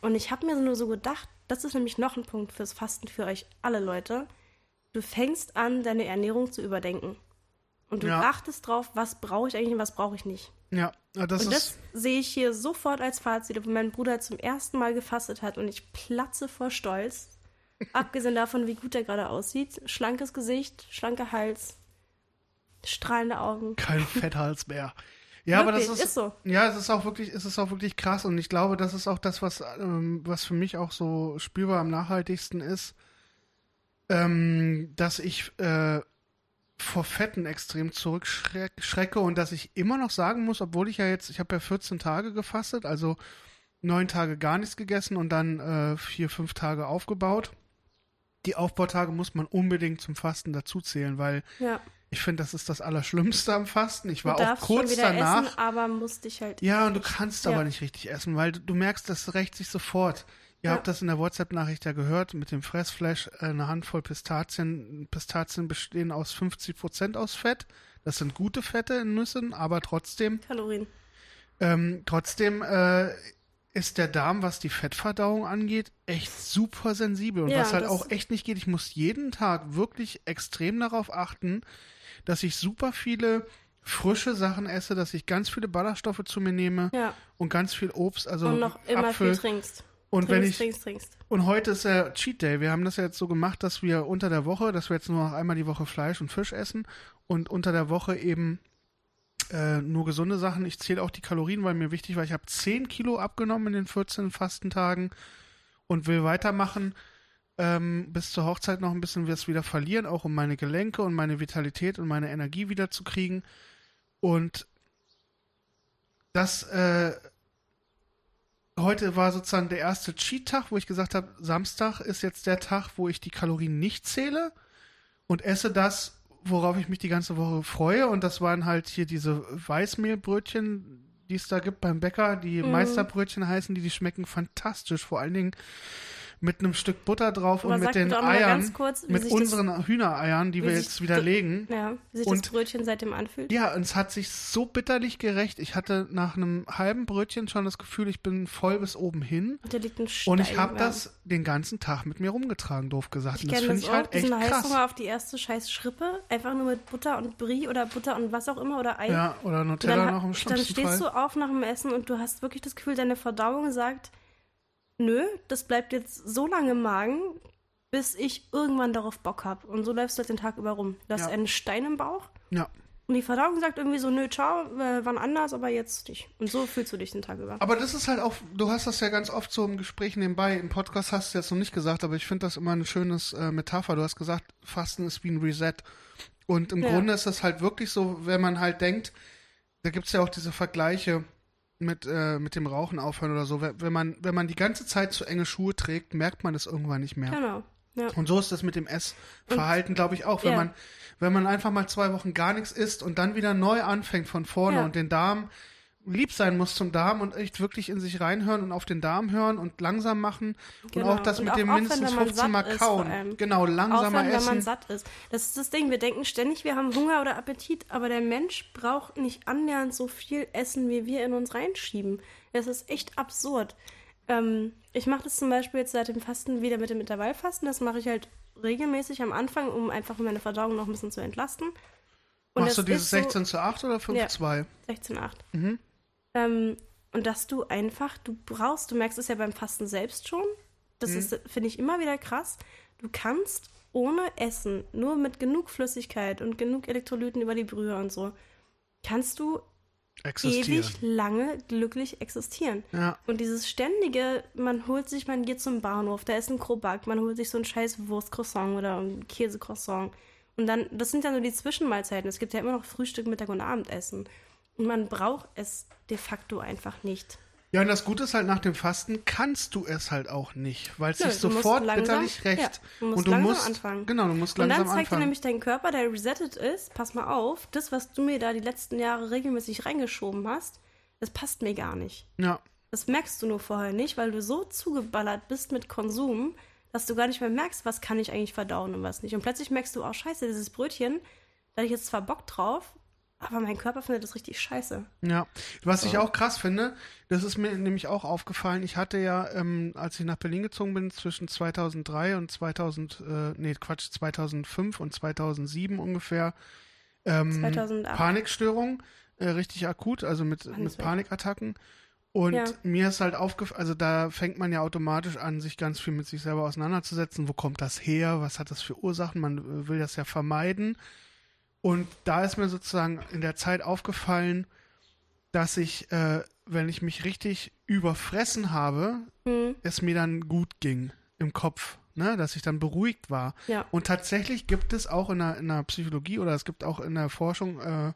Und ich habe mir nur so gedacht, das ist nämlich noch ein Punkt fürs Fasten für euch alle Leute. Du fängst an, deine Ernährung zu überdenken. Und du
Ja.
achtest drauf, was brauche ich eigentlich und was brauche ich nicht.
Ja, das
Und das sehe ich hier sofort als Fazit, wo mein Bruder zum ersten Mal gefastet hat und ich platze vor Stolz. Abgesehen davon, wie gut er gerade aussieht. Schlankes Gesicht, schlanker Hals, strahlende Augen.
kein Fetthals mehr. Ja, aber das ist,
ist so.
Ja, es ist auch wirklich, es ist auch wirklich krass und ich glaube, das ist auch das, was, ähm, was für mich auch so spürbar am nachhaltigsten ist, ähm, dass ich äh, vor Fetten extrem zurückschrecke und dass ich immer noch sagen muss, obwohl ich ja jetzt, ich habe ja 14 Tage gefastet, also neun Tage gar nichts gegessen und dann äh, vier, fünf Tage aufgebaut. Die Aufbautage muss man unbedingt zum Fasten dazuzählen, weil
Ja,
ich finde, das ist das Allerschlimmste am Fasten. Ich war auch kurz
wieder
danach.
essen, aber musst dich halt.
Ja, und du kannst
Ja.
aber nicht richtig essen, weil du, merkst, das rächt sich sofort. Ihr
Ja.
habt das in der WhatsApp-Nachricht ja gehört mit dem Fressflash, äh, eine Handvoll Pistazien. Pistazien bestehen aus 50% aus Fett. Das sind gute Fette in Nüssen, aber trotzdem,
Kalorien.
ähm, trotzdem äh, ist der Darm, was die Fettverdauung angeht, echt super sensibel. Und
Ja,
was halt auch echt nicht geht, ich muss jeden Tag wirklich extrem darauf achten, dass ich super viele frische Sachen esse, dass ich ganz viele Ballaststoffe zu mir nehme
Ja.
und ganz viel Obst, also
Und noch immer
Apfel.
viel trinkst.
und
trinkst,
wenn ich
trinkst, trinkst.
und heute ist ja Cheat Day. Wir haben das ja jetzt so gemacht, dass wir unter der Woche, dass wir jetzt nur noch einmal die Woche Fleisch und Fisch essen und unter der Woche eben äh, nur gesunde Sachen. Ich zähle auch die Kalorien, weil mir wichtig war, ich habe 10 Kilo abgenommen in den 14 Fastentagen und will weitermachen. Ähm, bis zur Hochzeit noch ein bisschen was wieder verlieren, auch um meine Gelenke und meine Vitalität und meine Energie wieder zu kriegen. Und das äh, heute war sozusagen der erste Cheat-Tag, wo ich gesagt habe, Samstag ist jetzt der Tag, wo ich die Kalorien nicht zähle und esse das, worauf ich mich die ganze Woche freue. Und das waren halt hier diese Weißmehlbrötchen, die es da gibt beim Bäcker, die
Mhm.
Meisterbrötchen heißen, die, die schmecken fantastisch. Vor allen Dingen mit einem Stück Butter drauf
Aber
und mit den Eiern,
kurz,
mit
sich das-
unseren Hühnereiern, die wir jetzt wieder legen.
Ja, wie sich
Und-
das Brötchen seitdem anfühlt.
Ja, und es hat sich so bitterlich gerecht. Ich hatte nach einem halben Brötchen schon das Gefühl, ich bin voll bis oben hin.
Und da liegt ein Stein
Und ich habe das den ganzen Tag mit mir rumgetragen, doof gesagt.
Ich
Und das finde ich halt echt krass.
Heißhunger auf die erste scheiß Schrippe, einfach nur mit Butter und Brie oder Butter und was auch immer oder Ei.
Ja, oder Nutella
dann,
noch im
dann
schlimmsten
stehst
Fall.
du auf nach dem Essen und du hast wirklich das Gefühl, deine Verdauung sagt, nö, das bleibt jetzt so lange im Magen, bis ich irgendwann darauf Bock habe. Und so läufst du halt den Tag über rum. Du hast
Ja.
einen Stein im Bauch
Ja.
und die Verdauung sagt irgendwie so, nö, ciao, äh, wann anders, aber jetzt nicht. Und so fühlst du dich den Tag über.
Aber das ist halt auch, du hast das ja ganz oft so im Gespräch nebenbei, im Podcast hast du jetzt noch nicht gesagt, aber ich finde das immer eine schönes äh, Metapher. Du hast gesagt, Fasten ist wie ein Reset. Und im
Ja.
Grunde ist das halt wirklich so, wenn man halt denkt, da gibt es ja auch diese Vergleiche mit, äh, mit dem Rauchen aufhören oder so. Wenn man, wenn man die ganze Zeit zu enge Schuhe trägt, merkt man das irgendwann nicht mehr.
Genau. Ja.
Und so ist das mit dem Essverhalten, glaube ich, auch. Wenn
Ja.
man, wenn man einfach mal zwei Wochen gar nichts isst und dann wieder neu anfängt von vorne
Ja.
und den Darm lieb sein muss zum Darm und echt wirklich in sich reinhören und auf den Darm hören und langsam machen
Genau.
und auch das
Und
mit
auch
dem mindestens
wenn man
15 Mal kauen. Genau, langsamer
Aufhören, wenn man
essen.
satt ist. Das ist das Ding. Wir denken ständig, wir haben Hunger oder Appetit, aber der Mensch braucht nicht annähernd so viel Essen, wie wir in uns reinschieben. Das ist echt absurd. Ähm, ich mache das zum Beispiel jetzt seit dem Fasten wieder mit dem Intervallfasten. Das mache ich halt regelmäßig am Anfang, um einfach meine Verdauung noch ein bisschen zu entlasten. Und
Machst du
es
dieses
ist so-
16 zu 8 oder 5
Ja.
zu 2?
16,8.
Mhm.
Ähm, und dass du einfach, du brauchst, du merkst es ja beim Fasten selbst schon. Das
Mhm.
ist, finde ich, immer wieder krass. Du kannst ohne Essen, nur mit genug Flüssigkeit und genug Elektrolyten über die Brühe und so, kannst du ewig lange glücklich existieren.
Ja.
Und dieses ständige, man holt sich, man geht zum Bahnhof, da ist ein Krobak, man holt sich so ein scheiß Wurstcroissant oder ein Käsecroissant. Und dann, das sind ja nur die Zwischenmahlzeiten. Es gibt ja immer noch Frühstück, Mittag und Abendessen. Und man braucht es de facto einfach nicht.
Ja, und das Gute ist halt, nach dem Fasten kannst du es halt auch nicht, weil es sich sofort
langsam-
bitterlich rächt.
ja, du musst
und du
langsam
musst,
anfangen.
genau, du musst
Und
langsam
dann zeigt dir
anfangen.
nämlich dein Körper, der resettet ist, pass mal auf, das, was du mir da die letzten Jahre regelmäßig reingeschoben hast, das passt mir gar nicht.
ja,
Das merkst du nur vorher nicht, weil du so zugeballert bist mit Konsum, dass du gar nicht mehr merkst, was kann ich eigentlich verdauen und was nicht. Und plötzlich merkst du, oh scheiße, dieses Brötchen, da hatte ich jetzt zwar Bock drauf, aber mein Körper findet das richtig scheiße.
ja. Was ich auch krass finde, das ist mir nämlich auch aufgefallen. Ich hatte ja, ähm, als ich nach Berlin gezogen bin, zwischen 2003 und 2000, äh, nee, Quatsch, 2005 und 2007 ungefähr, ähm,
2008.
Panikstörung, äh, richtig akut, also mit, mit Panikattacken. Und
Ja.
mir ist halt aufgefallen, also da fängt man ja automatisch an, sich ganz viel mit sich selber auseinanderzusetzen. Wo kommt das her? Was hat das für Ursachen? Man äh, will das ja vermeiden. Und da ist mir sozusagen in der Zeit aufgefallen, dass ich, äh, wenn ich mich richtig überfressen habe,
Hm,
es mir dann gut ging im Kopf, ne? dass ich dann beruhigt war.
ja.
Und tatsächlich gibt es auch in der, in der Psychologie oder es gibt auch in der Forschung äh,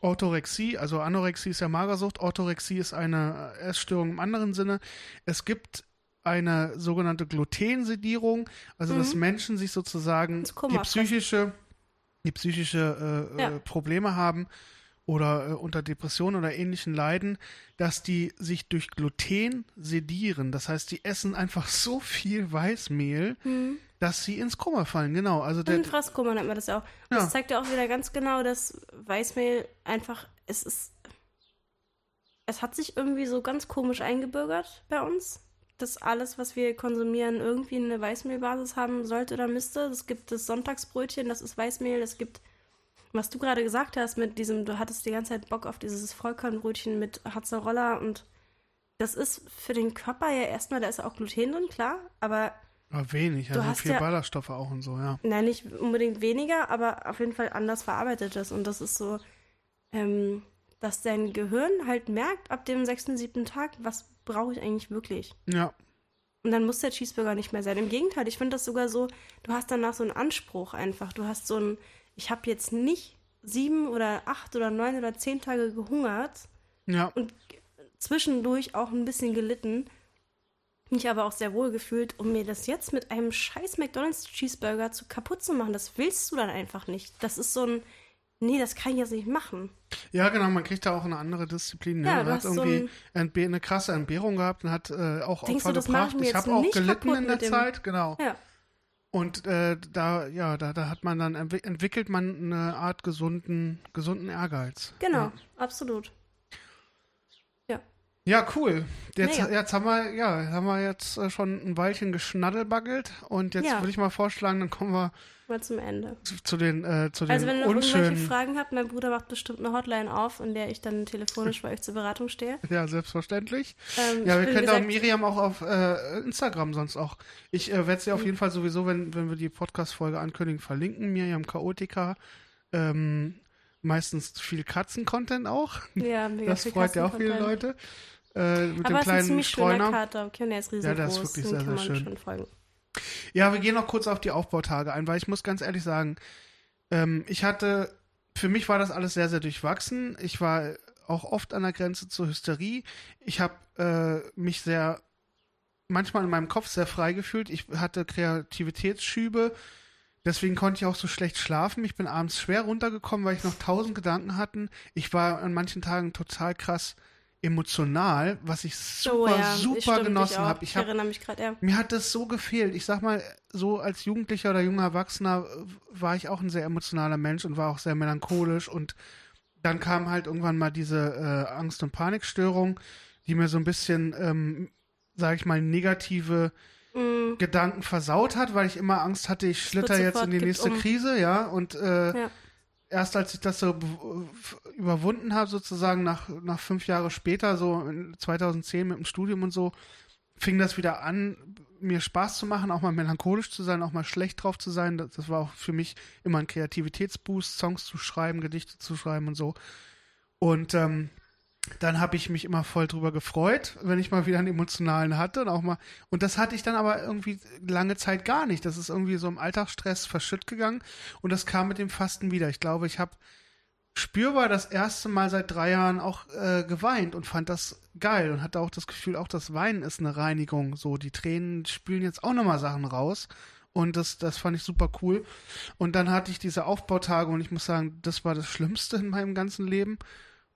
Orthorexie, also Anorexie ist ja Magersucht, Orthorexie ist eine Essstörung im anderen Sinne. Es gibt eine sogenannte Glutensedierung, also dass Menschen sich sozusagen die psychische, die psychische äh,
Ja.
äh, Probleme haben oder äh, unter Depressionen oder ähnlichen leiden, dass die sich durch Gluten sedieren. Das heißt, die essen einfach so viel Weißmehl,
Hm.
dass sie ins Koma fallen. Genau, also der,
Und nennt man das ja auch.
Ja.
Das zeigt ja auch wieder ganz genau, dass Weißmehl einfach, es ist, es hat sich irgendwie so ganz komisch eingebürgert bei uns, dass alles, was wir konsumieren, irgendwie eine Weißmehlbasis haben sollte oder müsste. Es gibt das Sonntagsbrötchen, das ist Weißmehl, es gibt, was du gerade gesagt hast mit diesem, du hattest die ganze Zeit Bock auf dieses Vollkornbrötchen mit Hazzarolla und das ist für den Körper ja erstmal, da ist auch Gluten drin, klar, aber
aber wenig, also viel
ja-
Ballaststoffe auch und so, ja.
Nein, nicht unbedingt weniger, aber auf jeden Fall anders verarbeitetes. Und das ist so, ähm, dass dein Gehirn halt merkt, ab dem sechsten, siebten Tag, was brauche ich eigentlich wirklich.
Ja,
Und dann muss der Cheeseburger nicht mehr sein. Im Gegenteil, ich finde das sogar so, du hast danach so einen Anspruch einfach. Du hast so ein, ich habe jetzt nicht sieben oder acht oder neun oder zehn Tage gehungert
ja,
und zwischendurch auch ein bisschen gelitten, mich aber auch sehr wohl gefühlt, um mir das jetzt mit einem scheiß McDonald's Cheeseburger zu kaputt zu machen. Das willst du dann einfach nicht. Das ist so ein, nee, das kann ich jetzt nicht machen.
ja, genau, man kriegt da auch eine andere Disziplin. Ne?
Ja,
man hat
hast so
irgendwie
ein-
eine krasse Entbehrung gehabt und hat äh, auch
Denkst
Opfer
du, ich
gebracht. Ich
jetzt
habe auch gelitten in der Zeit, genau.
Ja,
Und äh, da, ja, da, da hat man dann entwi- entwickelt man eine Art gesunden, gesunden Ehrgeiz.
genau,
Ja.
absolut.
Ja, cool. Jetzt,
Mega.
jetzt haben wir, ja, haben wir jetzt äh, schon ein Weilchen geschnaddelbaggelt und jetzt
Ja.
würde ich mal vorschlagen, dann kommen wir
Mal zum Ende.
zu, zu den, äh, zu den
Also wenn ihr irgendwelche. Fragen habt, mein Bruder macht bestimmt eine Hotline auf, in der ich dann telefonisch bei euch zur Beratung stehe.
Ja, selbstverständlich.
Ähm,
Ja, wir können auch Miriam auch auf äh, Instagram sonst auch. Ich äh, werde sie auf jeden Fall sowieso, wenn, wenn wir die Podcast-Folge ankündigen, verlinken. Miriam Chaotica. Ähm, meistens viel Katzen-Content auch.
Ja, mega
Das freut ja auch viele. Leute. Äh, mit
Aber
dem
ist
kleinen
ziemlich schöner
Streuner.
Kater. Okay, der ist
Ja,
riesengroß.
der ist wirklich sehr, sehr schön. Ja, wir gehen noch kurz auf die Aufbautage ein, weil ich muss ganz ehrlich sagen, ähm, ich hatte, für mich war das alles sehr, sehr durchwachsen. Ich war auch oft an der Grenze zur Hysterie. Ich habe äh, mich sehr, manchmal in meinem Kopf sehr frei gefühlt. Ich hatte Kreativitätsschübe. Deswegen konnte ich auch so schlecht schlafen. Ich bin abends schwer runtergekommen, weil ich noch tausend Gedanken hatten. Ich war an manchen Tagen total krass emotional, was ich super,
Oh ja,
super genossen habe.
Ich,
Ich habe
erinnere mich gerade, ja.
mir hat das so gefehlt. Ich sag mal, so als Jugendlicher oder junger Erwachsener äh, war ich auch ein sehr emotionaler Mensch und war auch sehr melancholisch. Und dann kam halt irgendwann mal diese äh, Angst- und Panikstörung, die mir so ein bisschen, ähm, sag ich mal, negative
Mm,
Gedanken versaut hat, weil ich immer Angst hatte, ich schlitter jetzt in die nächste
um.
Krise, ja. Und äh,
Ja.
Erst als ich das so überwunden habe, sozusagen nach, nach fünf Jahre später, so in 2010 mit dem Studium und so, fing das wieder an, mir Spaß zu machen, auch mal melancholisch zu sein, auch mal schlecht drauf zu sein. Das, das war auch für mich immer ein Kreativitätsboost, Songs zu schreiben, Gedichte zu schreiben und so. Und ähm, dann habe ich mich immer voll drüber gefreut, wenn ich mal wieder einen emotionalen hatte und auch mal und das hatte ich dann aber irgendwie lange Zeit gar nicht. Das ist irgendwie so im Alltagsstress verschütt gegangen und das kam mit dem Fasten wieder. Ich glaube, ich habe spürbar das erste Mal seit drei Jahren auch äh, geweint und fand das geil und hatte auch das Gefühl, auch das Weinen ist eine Reinigung. So, die Tränen spülen jetzt auch nochmal Sachen raus. Und das, das fand ich super cool. Und dann hatte ich diese Aufbautage und ich muss sagen, das war das Schlimmste in meinem ganzen Leben.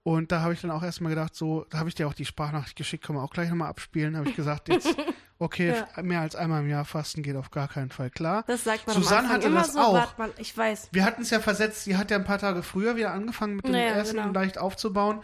Und da habe ich dann auch erstmal gedacht, so, da habe ich dir auch die Sprachnachricht geschickt, können wir auch gleich nochmal abspielen. habe ich gesagt, jetzt, okay,
Ja.
mehr als einmal im Jahr fasten geht auf gar keinen Fall klar.
Das sagt man
Susanne hatte
immer
das
so,
auch.
mal, ich weiß.
Wir hatten es ja versetzt, sie hat ja ein paar Tage früher wieder angefangen mit dem
Naja,
Essen
genau.
leicht aufzubauen.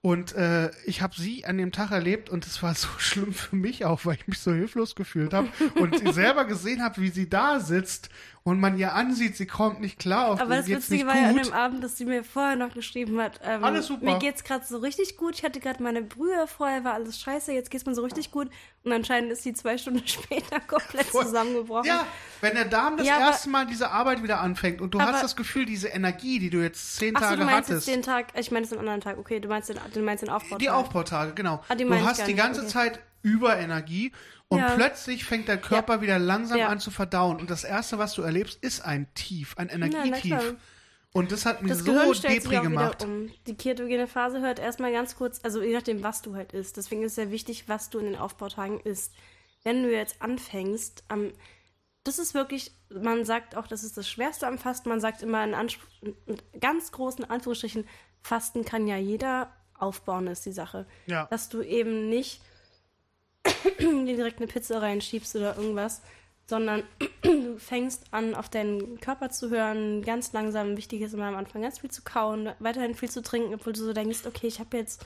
Und äh, ich habe sie an dem Tag erlebt und es war so schlimm für mich auch, weil ich mich so hilflos gefühlt habe und sie selber gesehen habe, wie sie da sitzt und man ihr ansieht, sie kommt nicht klar auf
Aber das Witzige war ja an dem Abend, dass sie mir vorher noch geschrieben hat, ähm,
Alles super.
mir geht's gerade so richtig gut, ich hatte gerade meine Brühe, vorher war alles scheiße, jetzt geht's mir so richtig gut und anscheinend ist sie zwei Stunden später komplett
Voll.
zusammengebrochen.
Ja, wenn der Darm das
Ja,
erste Mal diese Arbeit wieder anfängt und du hast das Gefühl, diese Energie, die du jetzt zehn
Achso,
Tage
du meinst
hattest,
jetzt den Tag, ich meine es den anderen Tag, okay, du meinst den, du meinst den Aufbau.
die Aufbautage, genau.
Ah,
du hast die ganze
okay.
Zeit Überenergie und
Ja.
plötzlich fängt der Körper wieder langsam
Ja.
an zu verdauen und das erste, was du erlebst, ist ein Tief, ein
na
Energietief.
klar.
und das hat mich
Das
so
Gehirn stellt sich
depri
auch
gemacht.
um. Die ketogene Phase hört erstmal ganz kurz, also je nachdem, was du halt isst. Deswegen ist es sehr wichtig, was du in den Aufbautagen isst. Wenn du jetzt anfängst, am, das ist wirklich, man sagt auch, das ist das Schwerste am Fasten. Man sagt immer in, Anspr in ganz großen Anführungsstrichen, Fasten kann ja jeder aufbauen, ist die Sache.
Ja.
Dass du eben nicht dir direkt eine Pizza reinschiebst oder irgendwas, sondern du fängst an, auf deinen Körper zu hören, ganz langsam. Wichtig ist immer am Anfang ganz viel zu kauen, weiterhin viel zu trinken, obwohl du so denkst, okay, ich habe jetzt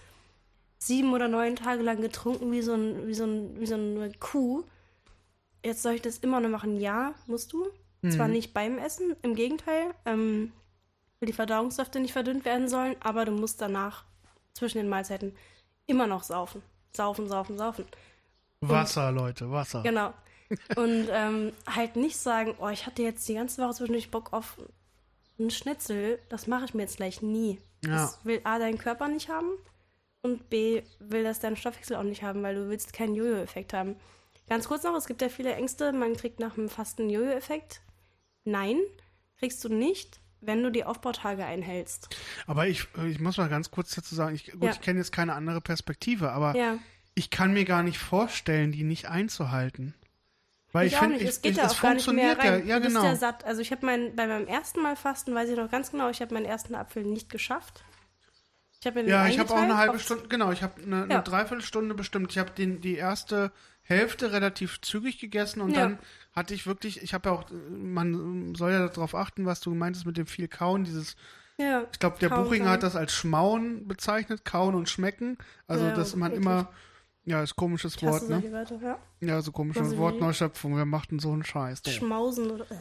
sieben oder neun Tage lang getrunken wie so, ein, wie, so ein, wie so eine Kuh. Jetzt soll ich das immer noch machen? Ja, musst du. Zwar nicht beim Essen, im Gegenteil, ähm, weil die Verdauungssäfte nicht verdünnt werden sollen, aber du musst danach zwischen den Mahlzeiten immer noch saufen. Saufen, saufen, saufen.
Wasser, Leute, Wasser.
Genau. Und ähm, halt nicht sagen, oh, ich hatte jetzt die ganze Woche zwischendurch Bock auf einen Schnitzel, das mache ich mir jetzt gleich nie.
Ja.
Das will A, dein Körper nicht haben und B, will das dein Stoffwechsel auch nicht haben, weil du willst keinen Jojo-Effekt haben. Ganz kurz noch, es gibt ja viele Ängste, man kriegt nach dem Fasten Jojo-Effekt. Nein, kriegst du nicht, wenn du die Aufbautage einhältst.
Aber ich, ich muss mal ganz kurz dazu sagen, ich, gut,
Ja.
ich kenne jetzt keine andere Perspektive, aber
Ja,
ich kann mir gar nicht vorstellen, die nicht einzuhalten. Weil ich,
ich,
finde, es,
geht
es
auch gar nicht mehr
funktioniert
rein.
ja, ja genau.
ja satt. Also ich habe mein, bei meinem ersten Mal Fasten, weiß ich noch ganz genau, ich habe meinen ersten Apfel nicht geschafft. Ich den
Ja, ich habe auch eine halbe Stunde, genau, ich habe eine, eine
Ja.
Dreiviertelstunde bestimmt. Ich habe die erste Hälfte relativ zügig gegessen und
Ja.
dann hatte ich wirklich, ich habe ja auch, man soll ja darauf achten, was du meintest mit dem viel Kauen, dieses,
Ja,
ich glaube, der Buchinger hat das als Schmauen bezeichnet, Kauen und Schmecken. Also, dass man
eklig.
immer, ja, ist komisches
Ich
Wort, ne?
Wörter, ja.
Ja, so komische
Also
Wortneuschöpfung, wer macht denn so einen Scheiß? Doof.
Schmausen oder. Äh.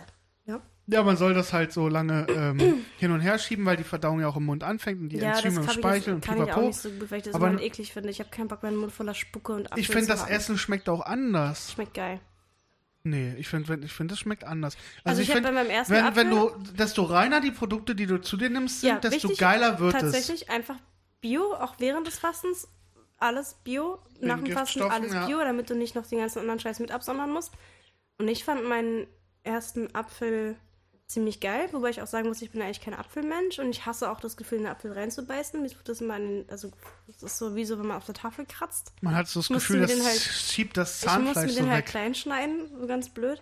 Ja,
Ja, man soll das halt so lange ähm, hin und her schieben, weil die Verdauung ja auch im Mund anfängt und die
ja
Enzyme im
ich,
Speichel und
kann ich auch
pipapo.
nicht so gut, weil ich das
Aber-
immer eklig finde. Ich habe keinen Bock, meinen Mund voller Spucke und Apfel
Ich finde, das
haben.
Essen schmeckt auch anders.
Schmeckt geil.
Nee, ich finde, ich finde, das schmeckt anders.
Also ich hab
find,
bei meinem ersten
wenn, wenn du,
Apfel-
desto reiner die Produkte, die du zu dir nimmst, sind,
Ja,
desto geiler wird es.
Tatsächlich einfach Bio, auch während des Fastens. Alles Bio.
Wegen
Nach dem Fasten alles
ja.
Bio, damit du nicht noch den ganzen anderen Scheiß mit absondern musst. Und ich fand meinen ersten Apfel ziemlich geil, wobei ich auch sagen muss, ich bin eigentlich kein Apfelmensch und ich hasse auch das Gefühl, in den Apfel reinzubeißen. Mir tut das immer den, also das ist so wie so, wenn man auf der Tafel kratzt.
Man hat so das Gefühl, das
den halt-
schiebt das
Ich muss
Zahnfleisch
mir
so
den halt
weg.
klein schneiden, so ganz blöd.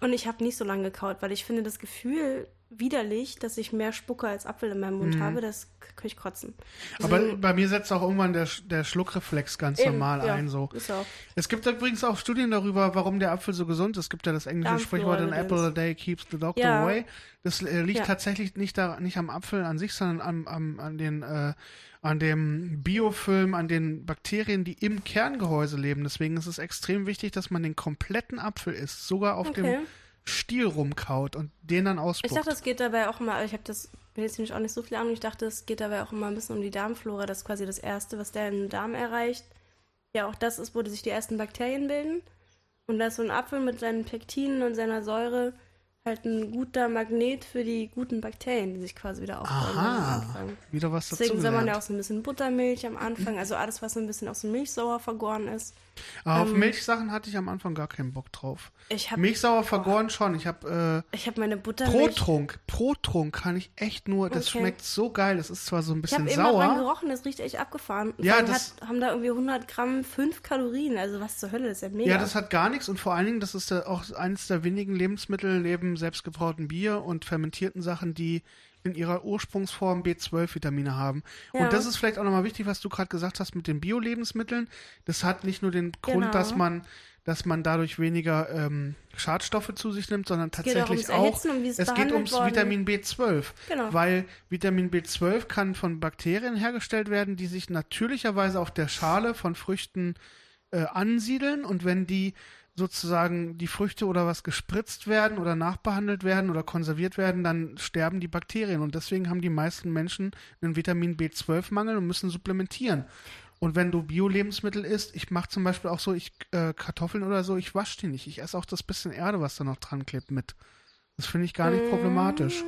Und ich habe nicht so lange gekaut, weil ich finde das Gefühl widerlich, dass ich mehr Spucke als Apfel in meinem Mund
Mhm.
habe, das kann ich kotzen.
Aber
Deswegen-
bei mir setzt auch irgendwann der, der Schluckreflex ganz
Eben,
normal
ja,
ein. So.
Ist auch.
Es gibt übrigens auch Studien darüber, warum der Apfel so gesund ist. Es gibt ja das englische Sprichwort, an apple a day keeps the doctor
Ja.
away. Das äh, liegt
Ja.
tatsächlich nicht, da, nicht am Apfel an sich, sondern am, am, an, den, äh, an dem Biofilm, an den Bakterien, die im Kerngehäuse leben. Deswegen ist es extrem wichtig, dass man den kompletten Apfel isst, sogar auf
Okay.
dem Stiel rumkaut und den dann
Ich
ausspuckt.
dachte, es geht dabei auch immer, ich habe das, bin jetzt nämlich auch nicht so viel Ahnung, ich dachte, es geht dabei auch immer ein bisschen um die Darmflora, das ist quasi das Erste, was der im Darm erreicht. Ja, auch das ist, wo sich die ersten Bakterien bilden. Und da ist so ein Apfel mit seinen Pektinen und seiner Säure halt ein guter Magnet für die guten Bakterien, die sich quasi wieder aufbauen am
Aha,
Anfang.
wieder was dazu
Deswegen soll man ja auch so ein bisschen Buttermilch am Anfang, also alles, was so ein bisschen aus dem Milchsauer vergoren ist.
Aber auf
ähm,
Milchsachen hatte ich am Anfang gar keinen Bock drauf.
Ich habe
Milchsauer vergoren schon. Ich habe
ich hab meine
äh,
Buttermilch.
Protrunk. Protrunk kann ich echt nur, das
Okay.
schmeckt so geil. Das ist zwar so ein
Ich
bisschen
habe eben mal dran
sauer.
gerochen, das riecht echt abgefahren. Und
Ja, das-
hat, haben da irgendwie 100 Gramm 5 Kalorien, also was zur Hölle, das ist ja mega.
Ja, das hat gar nichts und vor allen Dingen, das ist auch eines der wenigen Lebensmittel neben selbstgebrautem Bier und fermentierten Sachen, die in ihrer Ursprungsform B12-Vitamine haben.
Ja.
Und das ist vielleicht auch nochmal wichtig, was du gerade gesagt hast mit den Bio-Lebensmitteln. Das hat nicht nur den Grund,
Genau.
dass man dass man dadurch weniger ähm, Schadstoffe zu sich nimmt, sondern
geht
tatsächlich
ums
auch,
Erhitzen wie es
geht ums
worden.
Vitamin B12.
Genau.
Weil Vitamin B12 kann von Bakterien hergestellt werden, die sich natürlicherweise auf der Schale von Früchten äh, ansiedeln und wenn die sozusagen die Früchte oder was gespritzt werden oder nachbehandelt werden oder konserviert werden, dann sterben die Bakterien und deswegen haben die meisten Menschen einen Vitamin B12-Mangel und müssen supplementieren. Und wenn du Bio-Lebensmittel isst, ich mache zum Beispiel auch so, ich äh, Kartoffeln oder so, ich wasche die nicht. Ich esse auch das bisschen Erde, was da noch dran klebt mit. Das finde ich gar nicht problematisch.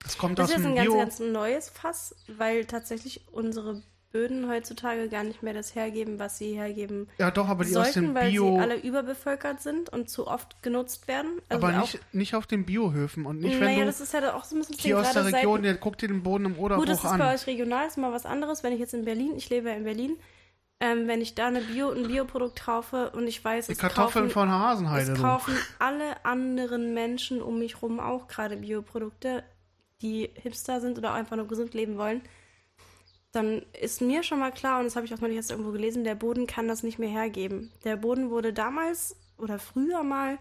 Das kommt
Das
aus
ist jetzt
dem
ein ganz, ganz neues Fass, weil tatsächlich unsere Böden heutzutage gar nicht mehr das hergeben, was sie hergeben
ja, doch, aber die aus
sollten,
dem
weil
Bio.
sie alle überbevölkert sind und zu oft genutzt werden. Also
aber
auch,
nicht, nicht auf den Biohöfen und nicht, wenn
naja,
du
das ist ja auch so ein bisschen
hier aus der Region, der guck dir den Boden im Oderbruch
Gut, das ist
an.
bei euch regional, ist mal was anderes. Wenn ich jetzt in Berlin, ich lebe ja in Berlin, ähm, wenn ich da eine Bio, ein Bioprodukt kaufe und ich weiß,
Die
es
Kartoffeln
kaufen,
von Hasenheide.
es kaufen alle anderen Menschen um mich rum auch gerade Bioprodukte, die Hipster sind oder einfach nur gesund leben wollen, dann ist mir schon mal klar, und das habe ich auch noch nicht erst irgendwo gelesen, der Boden kann das nicht mehr hergeben. Der Boden wurde damals oder früher mal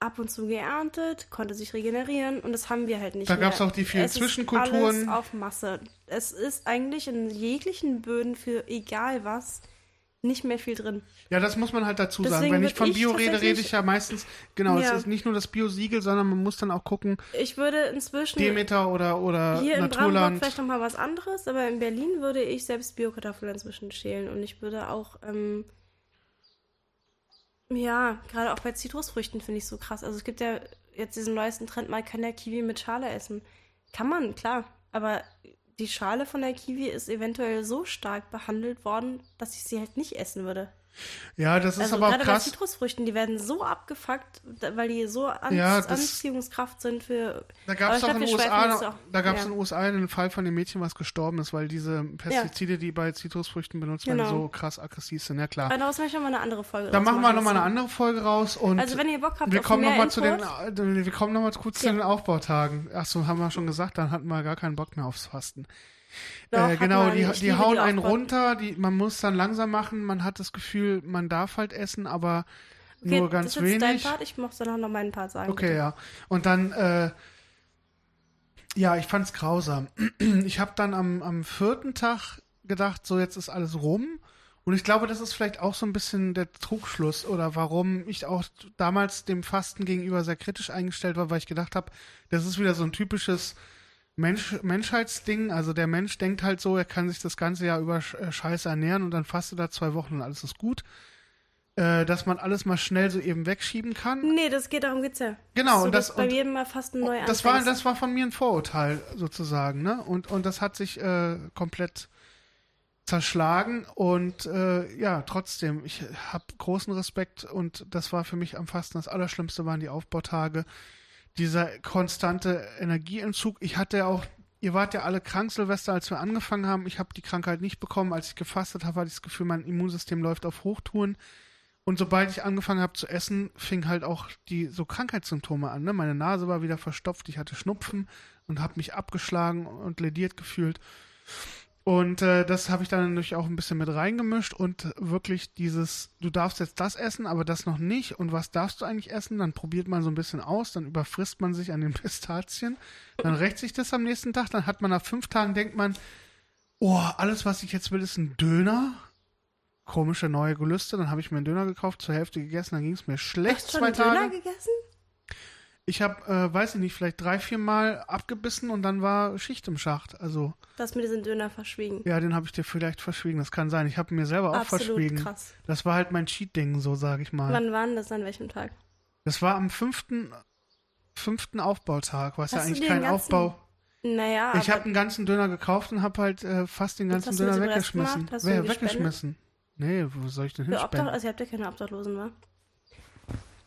ab und zu geerntet, konnte sich regenerieren und das haben wir halt nicht
Da
mehr.
gab's auch die vielen
es
Zwischenkulturen.
Ist alles auf Masse. Es ist eigentlich in jeglichen Böden für egal was nicht mehr viel drin.
Ja, das muss man halt dazu sagen.
Deswegen
Wenn ich von
ich
Bio rede, rede
tatsächlich-
ich ja meistens, genau,
Ja.
es ist nicht nur das Bio-Siegel, sondern man muss dann auch gucken,
Ich würde inzwischen
Demeter oder, oder
hier in Brandenburg
Naturland.
vielleicht noch mal was anderes, aber in Berlin würde ich selbst Biokartoffeln inzwischen schälen und ich würde auch ähm, ja, gerade auch bei Zitrusfrüchten finde ich so krass. Also es gibt ja jetzt diesen neuesten Trend, man kann ja Kiwi mit Schale essen. Kann man, klar, aber die Schale von der Kiwi ist eventuell so stark behandelt worden, dass ich sie halt nicht essen würde.
Ja, das ist
Also
aber auch
gerade bei
krass.
Zitrusfrüchten, die werden so abgefuckt, weil die so an
Ja, das-
Anziehungskraft sind für.
Da gab es doch in den USA, da gab es
ja.
in den USA einen Fall von dem Mädchen, was gestorben ist, weil diese Pestizide, die bei Zitrusfrüchten benutzt werden,
Genau.
so krass aggressiv sind. Ja klar.
Aber daraus möchte ich noch mal eine andere Folge
Da machen wir nochmal eine andere Folge raus und
Also wenn ihr Bock habt
wir kommen nochmal zu den, wir kommen noch mal kurz zu
Ja.
den Aufbautagen. Achso, haben wir schon gesagt, dann hatten wir gar keinen Bock mehr aufs Fasten.
Doch,
äh, genau, die, die hauen
die
einen runter, die, man muss dann langsam machen, man hat das Gefühl, man darf halt essen, aber
Okay,
nur ganz
das ist dein
wenig.
Part, ich muss dann noch meinen Part sagen.
Okay,
bitte.
ja. Und dann, äh, ja, ich fand's grausam. Ich habe dann am, am vierten Tag gedacht, so jetzt ist alles rum. Und ich glaube, das ist vielleicht auch so ein bisschen der Trugschluss oder warum ich auch damals dem Fasten gegenüber sehr kritisch eingestellt war, weil ich gedacht habe, das ist wieder so ein typisches Mensch, Menschheitsding. Also der Mensch denkt halt so, er kann sich das ganze Jahr über äh, Scheiße ernähren und dann fastet er zwei Wochen und alles ist gut. Äh, dass man alles mal schnell so eben wegschieben kann.
Nee, das geht darum geht's ja.
Genau,
so,
und das-
bei
und-
jedem mal fast ein neu
das war, das war von mir ein Vorurteil sozusagen, ne? Und, und das hat sich äh, komplett zerschlagen und äh, ja, trotzdem, ich habe großen Respekt und das war für mich am Fasten das Allerschlimmste waren die Aufbautage. Dieser konstante Energieentzug. Ich hatte ja auch, ihr wart ja alle krank, Silvester, als wir angefangen haben. Ich habe die Krankheit nicht bekommen. Als ich gefastet habe, hatte ich das Gefühl, mein Immunsystem läuft auf Hochtouren. Und sobald ich angefangen habe zu essen, fing halt auch die so Krankheitssymptome an. Ne? Meine Nase war wieder verstopft, ich hatte Schnupfen und habe mich abgeschlagen und lediert gefühlt. Und äh, das habe ich dann natürlich auch ein bisschen mit reingemischt und wirklich dieses, du darfst jetzt das essen, aber das noch nicht. Und was darfst du eigentlich essen? Dann probiert man so ein bisschen aus, dann überfrisst man sich an den Pistazien, dann rächt sich das am nächsten Tag, dann hat man nach fünf Tagen, denkt man, oh, alles, was ich jetzt will, ist ein Döner. Komische neue Gelüste. Dann habe ich mir einen Döner gekauft, zur Hälfte gegessen, dann ging es mir schlecht
Hast du
zwei
einen Döner
Tage.
gegessen?
Ich habe, äh, weiß ich nicht, vielleicht drei, vier Mal abgebissen und dann war Schicht im Schacht. Also,
Du hast mir diesen Döner verschwiegen.
ja, den habe ich dir vielleicht verschwiegen. Das kann sein. Ich habe mir selber auch
Absolut
verschwiegen.
krass.
Das war halt mein Cheat-Ding, so sage ich mal.
Wann war denn das an welchem Tag?
Das war am fünften, fünften Aufbautag, was ja
Hast du
eigentlich kein Aufbau.
Naja,
Ich habe einen ganzen Döner gekauft und habe halt äh, fast den ganzen Döner weggeschmissen.
Hast
weggeschmissen? Nee, wo soll ich denn
Obdach,
hinspenden?
also ihr habt ja keine Obdachlosen, wa?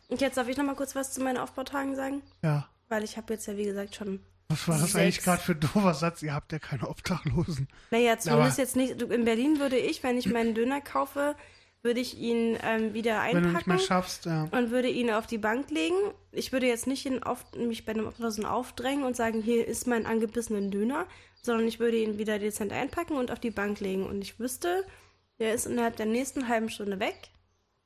Und jetzt darf ich noch mal kurz was zu meinen Aufbautagen sagen,
Ja.
weil ich habe jetzt ja wie gesagt schon
Was war das
Sechs.
eigentlich gerade für ein doofer Satz? Ihr habt ja keine Obdachlosen.
Naja, zumindest
Aber-
jetzt nicht. Du, in Berlin würde ich, wenn ich meinen Döner kaufe, würde ich ihn ähm, wieder
Wenn du nicht
einpacken
mehr schaffst, ja.
und würde ihn auf die Bank legen. Ich würde jetzt nicht ihn auf, mich bei einem Obdachlosen aufdrängen und sagen, hier ist mein angebissenen Döner, sondern ich würde ihn wieder dezent einpacken und auf die Bank legen. Und ich wüsste, der ist innerhalb der nächsten halben Stunde weg.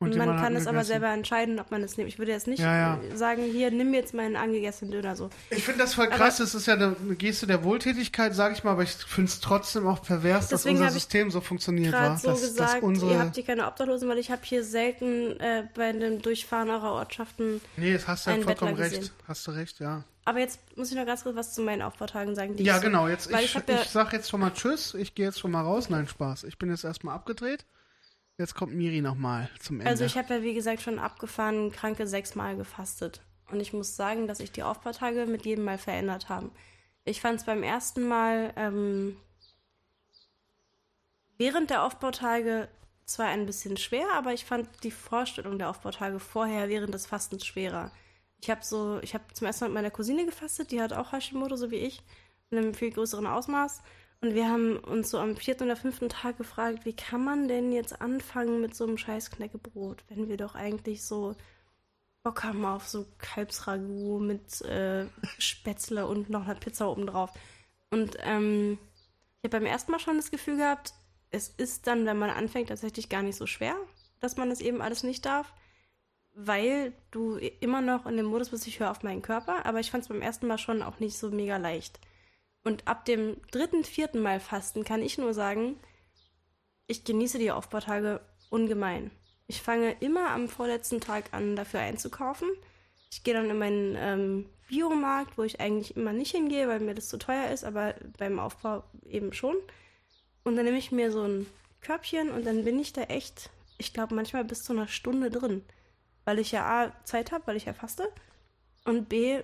Und, man kann es aber selber entscheiden, ob man es nimmt. Ich würde jetzt nicht
Ja, ja.
sagen, hier, nimm jetzt meinen angegessenen Döner so.
Ich finde das voll krass. Das ist ja eine, Geste der Wohltätigkeit, sage ich mal, aber ich finde es trotzdem auch pervers, dass unser System so funktioniert war.
so
dass,
gesagt,
dass unsere,
ihr habt hier keine Obdachlosen, weil ich habe hier selten äh, bei dem Durchfahren eurer Ortschaften.
nee, das hast du ja vollkommen recht.
gesehen.
Hast du recht, ja.
Aber jetzt muss ich noch ganz kurz was zu meinen Aufbautagen sagen. Die
Ja, genau. Jetzt ich,
ich
ich,
hab ja-
sag jetzt schon mal Tschüss. Ich gehe jetzt schon mal raus. Nein, Spaß. Ich bin jetzt erstmal abgedreht. Jetzt kommt Miri nochmal zum Ende.
Also ich habe ja, wie gesagt, schon abgefahren kranke sechsmal gefastet. Und ich muss sagen, dass sich die Aufbautage mit jedem Mal verändert haben. Ich fand es beim ersten Mal ähm, während der Aufbautage zwar ein bisschen schwer, aber ich fand die Vorstellung der Aufbautage vorher während des Fastens schwerer. Ich habe so, ich habe zum ersten Mal mit meiner Cousine gefastet, die hat auch Hashimoto, so wie ich, in einem viel größeren Ausmaß. Und wir haben uns so am vierten oder fünften Tag gefragt, wie kann man denn jetzt anfangen mit so einem scheiß Knäckebrot, wenn wir doch eigentlich so Bock haben auf so Kalbsragout mit äh, Spätzle und noch einer Pizza obendrauf. Und ähm, ich habe beim ersten Mal schon das Gefühl gehabt, es ist dann, wenn man anfängt, tatsächlich gar nicht so schwer, dass man es eben alles nicht darf, weil du immer noch in dem Modus bist, ich höre auf meinen Körper, aber ich fand es beim ersten Mal schon auch nicht so mega leicht. Und ab dem dritten, vierten Mal Fasten kann ich nur sagen, ich genieße die Aufbautage ungemein. Ich fange immer am vorletzten Tag an, dafür einzukaufen. Ich gehe dann in meinen ähm, Biomarkt, wo ich eigentlich immer nicht hingehe, weil mir das zu teuer ist, aber beim Aufbau eben schon. Und dann nehme ich mir so ein Körbchen und dann bin ich da echt, ich glaube, manchmal bis zu einer Stunde drin. Weil ich ja A, Zeit habe, weil ich ja faste und B,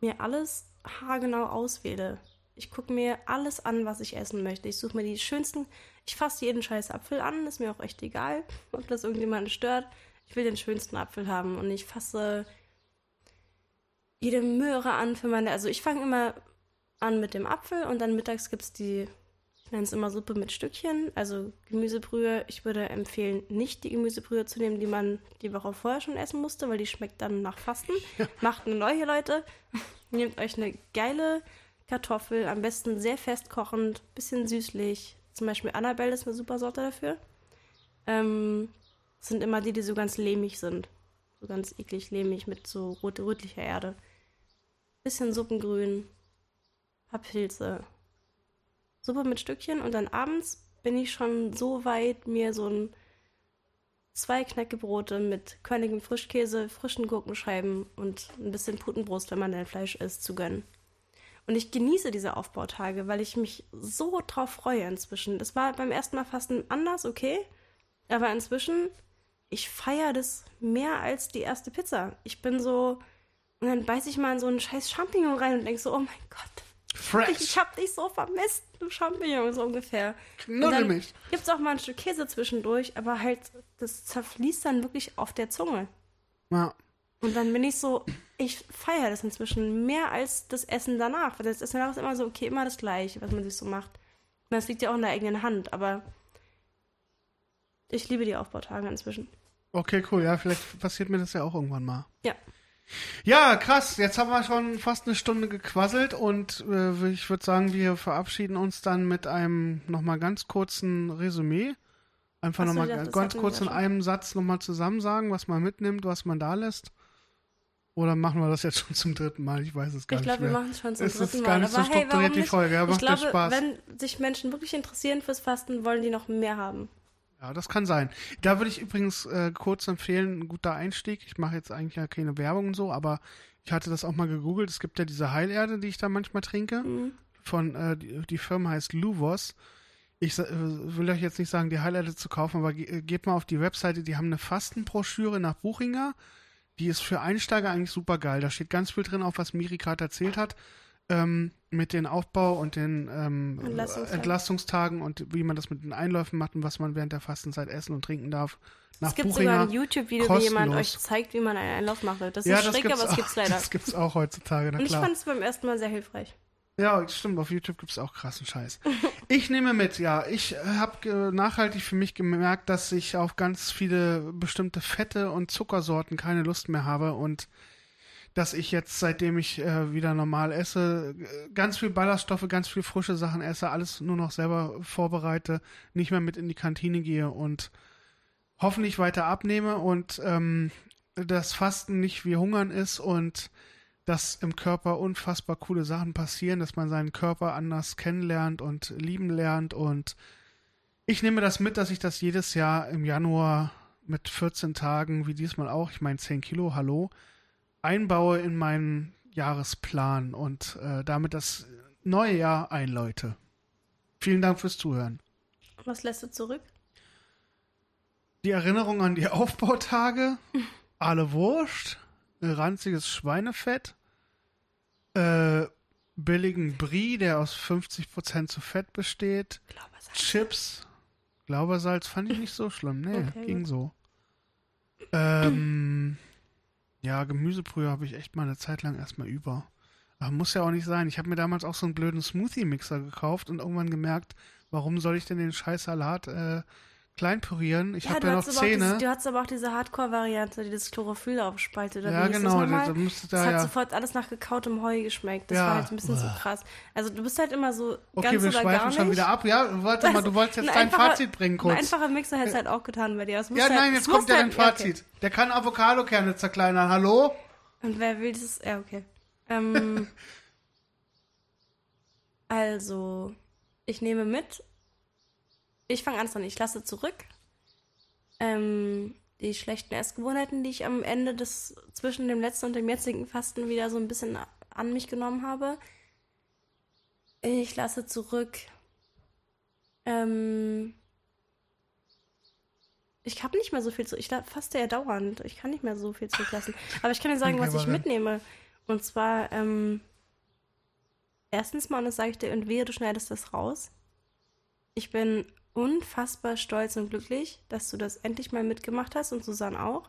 mir alles haargenau auswähle. Ich gucke mir alles an, was ich essen möchte. Ich suche mir die schönsten. Ich fasse jeden scheiß Apfel an, ist mir auch echt egal, ob das irgendjemanden stört. Ich will den schönsten Apfel haben und ich fasse jede Möhre an für meine. Also ich fange immer an mit dem Apfel und dann mittags gibt es die, ich nenne es immer Suppe mit Stückchen, also Gemüsebrühe. Ich würde empfehlen, nicht die Gemüsebrühe zu nehmen, die man die Woche vorher schon essen musste, weil die schmeckt dann nach Fasten. Macht eine neue, Leute. Nehmt euch eine geile Kartoffel, am besten sehr fest kochend, bisschen süßlich. Zum Beispiel Annabelle ist eine super Sorte dafür. Ähm, sind immer die, die so ganz lehmig sind. So ganz eklig lehmig mit so rot rötlicher Erde. Bisschen Suppengrün, paar Pilze. Suppe mit Stückchen und dann abends bin ich schon so weit, mir so ein zwei Knäckebrote mit körnigem Frischkäse, frischen Gurkenscheiben und ein bisschen Putenbrust, wenn man denn Fleisch isst, zu gönnen. Und ich genieße diese Aufbautage, weil ich mich so drauf freue inzwischen. Das war beim ersten Mal Fasten anders, okay. Aber inzwischen, ich feiere das mehr als die erste Pizza. Ich bin so, und dann beiß ich mal in so einen scheiß Champignon rein und denk so, oh mein Gott,
Fresh.
ich hab dich so vermisst, du Champignon, so ungefähr.
Knuddel mich.
Gibt's auch mal ein Stück Käse zwischendurch, aber halt, das zerfließt dann wirklich auf der Zunge.
Ja.
Und dann bin ich so, ich feiere das inzwischen mehr als das Essen danach. Weil das Essen danach ist immer so, okay, immer das Gleiche, was man sich so macht. Und das liegt ja auch in der eigenen Hand, aber ich liebe die Aufbautage inzwischen.
Okay, cool. Ja, vielleicht passiert mir das ja auch irgendwann mal.
Ja.
Ja, krass. Jetzt haben wir schon fast eine Stunde gequasselt und äh, ich würde sagen, wir verabschieden uns dann mit einem nochmal ganz kurzen Resümee. Einfach
Ach so,
nochmal
ich
ganz kurz in einem Satz nochmal zusammen sagen, was man mitnimmt, was man da lässt. Oder machen wir das jetzt schon zum dritten Mal? Ich weiß es gar
Ich
nicht
glaube, wir
mehr.
machen es schon zum
es
dritten
ist
Mal.
gar nicht so
aber hey, warum
strukturiert, die? Folge. Ja,
ich
macht ja
glaube,
Spaß.
wenn sich Menschen wirklich interessieren fürs Fasten, wollen die noch mehr haben.
Ja, das kann sein. Da würde ich übrigens äh, kurz empfehlen, ein guter Einstieg. Ich mache jetzt eigentlich ja keine Werbung und so, aber ich hatte das auch mal gegoogelt. Es gibt ja diese Heilerde, die ich da manchmal trinke.
Mhm.
Von, äh, die, die Firma heißt Luvos. Ich äh, will euch jetzt nicht sagen, die Highlighter zu kaufen, aber ge äh, geht mal auf die Webseite, die haben eine Fastenbroschüre nach Buchinger. Die ist für Einsteiger eigentlich super geil. Da steht ganz viel drin, auf was Miri gerade erzählt hat. Ähm, mit den Aufbau und den ähm,
Entlastungstagen.
Entlastungstagen und wie man das mit den Einläufen macht und was man während der Fastenzeit essen und trinken darf. Nach
Es gibt
Buchinger.
sogar ein YouTube-Video, wie jemand euch zeigt, wie man einen Einlauf macht. Das ist
ja,
schräg, aber es
auch,
gibt's leider.
Das gibt's auch heutzutage, na
Und ich
klar.
fand es beim ersten Mal sehr hilfreich.
Ja, stimmt, auf YouTube gibt's auch krassen Scheiß. Ich nehme mit, ja. Ich habe nachhaltig für mich gemerkt, dass ich auf ganz viele bestimmte Fette und Zuckersorten keine Lust mehr habe und dass ich jetzt, seitdem ich äh, wieder normal esse, ganz viel Ballaststoffe, ganz viel frische Sachen esse, alles nur noch selber vorbereite, nicht mehr mit in die Kantine gehe und hoffentlich weiter abnehme und ähm, das Fasten nicht wie Hungern ist und dass im Körper unfassbar coole Sachen passieren, dass man seinen Körper anders kennenlernt und lieben lernt. Und ich nehme das mit, dass ich das jedes Jahr im Januar mit 14 Tagen, wie diesmal auch, ich meine 10 Kilo, hallo, einbaue in meinen Jahresplan und äh, damit das neue Jahr einläute. Vielen Dank fürs Zuhören.
Was lässt du zurück?
Die Erinnerung an die Aufbautage, alle Wurst, ranziges Schweinefett, äh, billigen Brie, der aus 50% zu Fett besteht,
Glaubersalz.
Chips, Glaubersalz fand ich nicht so schlimm, nee,
Okay,
ging so. Ähm, ja, Gemüsebrühe habe ich echt mal eine Zeit lang erstmal über. Aber muss ja auch nicht sein. Ich habe mir damals auch so einen blöden Smoothie-Mixer gekauft und irgendwann gemerkt, warum soll ich denn den scheiß Salat äh, klein pürieren? Ich habe
du
ja noch
hattest aber auch
Zähne.
Diese, du hattest aber auch diese Hardcore-Variante, die das Chlorophyll aufspaltet. Oder
Ja, genau,
Das,
da
das hat
ja-
sofort alles nach gekautem Heu geschmeckt. Das
Ja.
war halt ein bisschen so krass. Also du bist halt immer so
Okay,
ganz
wir
oder gar
schweifen
nicht.
schon wieder ab. Ja, warte mal, du wolltest jetzt
Ein
dein Fazit bringen
Ein
kurz.
einfacher Mixer hätte es halt auch getan bei dir.
Ja,
halt,
nein, jetzt kommt ja dein
halt, ja, okay.
Fazit. Der kann Avocadokerne zerkleinern. Hallo?
Und wer will das? Ja, okay. Ähm, also, ich nehme mit. Ich fange an, ich lasse zurück. Ähm, die schlechten Essgewohnheiten, die ich am Ende des zwischen dem letzten und dem jetzigen Fasten wieder so ein bisschen an mich genommen habe. Ich lasse zurück. Ähm, ich habe nicht mehr so viel zu. Ich faste ja dauernd. Ich kann nicht mehr so viel zurücklassen. Aber ich kann dir sagen, was ich mitnehme. Und zwar, ähm, erstens mal, und das sage ich dir, und wehe, du schneidest das raus. Ich bin unfassbar stolz und glücklich, dass du das endlich mal mitgemacht hast und Susanne auch.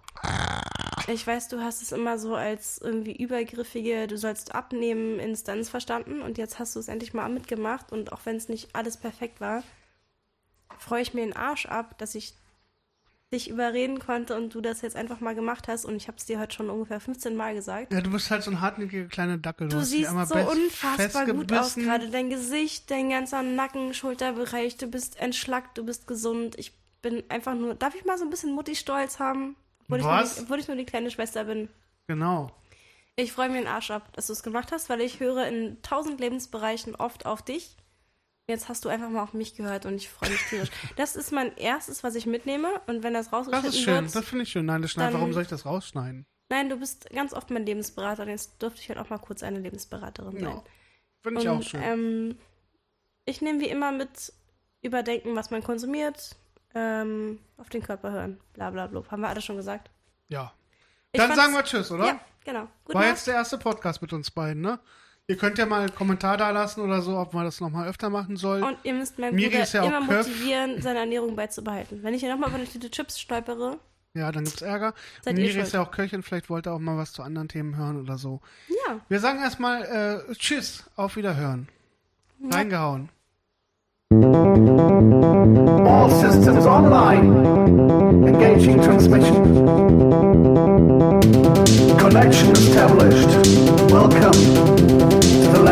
Ich weiß, du hast es immer so als irgendwie übergriffige, du sollst abnehmen, Instanz verstanden und jetzt hast du es endlich mal mitgemacht und auch wenn es nicht alles perfekt war, freue ich mir den Arsch ab, dass ich dich überreden konnte und du das jetzt einfach mal gemacht hast und ich habe es dir heute schon ungefähr 15 Mal gesagt.
Ja, du bist halt so ein hartnäckiger kleiner Dackel.
Du
dich
siehst so unfassbar gut aus gerade. Dein Gesicht, dein ganzer Nacken, Schulterbereich, du bist entschlackt, du bist gesund. Ich bin einfach nur. Darf ich mal so ein bisschen Mutti-Stolz haben? Obwohl ich, nur
Was?
die, obwohl ich nur die kleine Schwester bin.
Genau.
Ich freue mir den Arsch ab, dass du es gemacht hast, weil ich höre in tausend Lebensbereichen oft auf dich. Jetzt hast du einfach mal auf mich gehört und ich freue mich tierisch. Das ist mein erstes, was ich mitnehme. Und wenn das
Das
rausgeschnitten
ist schön.
wird,
Das finde ich schön. Nein, das schneid, warum soll ich das rausschneiden?
nein, du bist ganz oft mein Lebensberater und jetzt dürfte ich halt auch mal kurz eine Lebensberaterin sein.
Ja. Finde ich auch
Und
schön.
ähm, ich nehme wie immer mit überdenken, was man konsumiert, ähm, auf den Körper hören, bla bla bla. Haben wir alles schon gesagt?
ja.
Ich
Dann sagen wir Tschüss, oder?
Ja, genau. Gute
War
Nacht.
jetzt der erste Podcast mit uns beiden, ne? Ihr könnt ja mal einen Kommentar da lassen oder so, ob man das nochmal öfter machen soll.
Und ihr müsst meinen
Miri
Bruder
ist ja
immer motivieren, seine Ernährung beizubehalten. Wenn ich hier nochmal über eine Tüte Chips stolpere,
ja, dann gibt's Ärger.
Seid ihr
Miri
schuld.
ist ja auch Köchin, vielleicht wollte er auch mal was zu anderen Themen hören oder so.
ja.
Wir sagen erstmal äh, Tschüss, auf Wiederhören. Reingehauen.
All systems online. Engaging transmission. Connection established. Welcome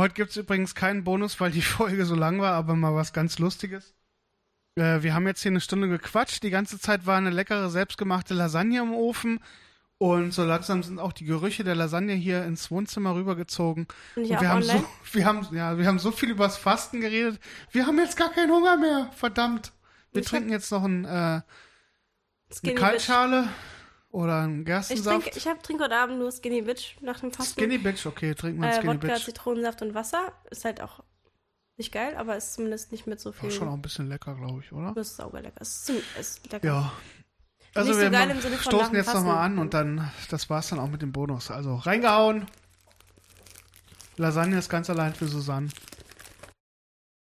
Land wird es.
Heute übrigens keinen Bonus, weil die Folge so lang war, aber mal was ganz Lustiges. Äh, wir haben jetzt hier eine Stunde gequatscht. Die ganze Zeit war eine leckere, selbstgemachte Lasagne im Ofen. Und so langsam sind auch die Gerüche der Lasagne hier ins Wohnzimmer rübergezogen. Und wir haben
online?
so, wir haben, ja, wir haben so viel übers Fasten geredet. Wir haben jetzt gar keinen Hunger mehr. Verdammt. Wir
Ich
trinken jetzt noch ein, äh, eine
Skinny Bitch.
Oder einen
Ich
Gerstensaft.
trinke, ich hab, trinke heute Abend nur Skinny Bitch nach dem Fasten.
Skinny Bitch, okay, wir einen
äh,
Skinny
Wodka,
Bitch.
Zitronensaft und Wasser. Ist halt auch nicht geil, aber ist zumindest nicht mit so viel.
schon auch ein bisschen lecker, glaube ich, oder?
Das ist sauberlecker. Ist, zum- ist lecker.
Ja. Also
so
wir
nach
stoßen jetzt nochmal an und dann, das war's dann auch mit dem Bonus. Also reingehauen. Lasagne ist ganz allein für Susanne.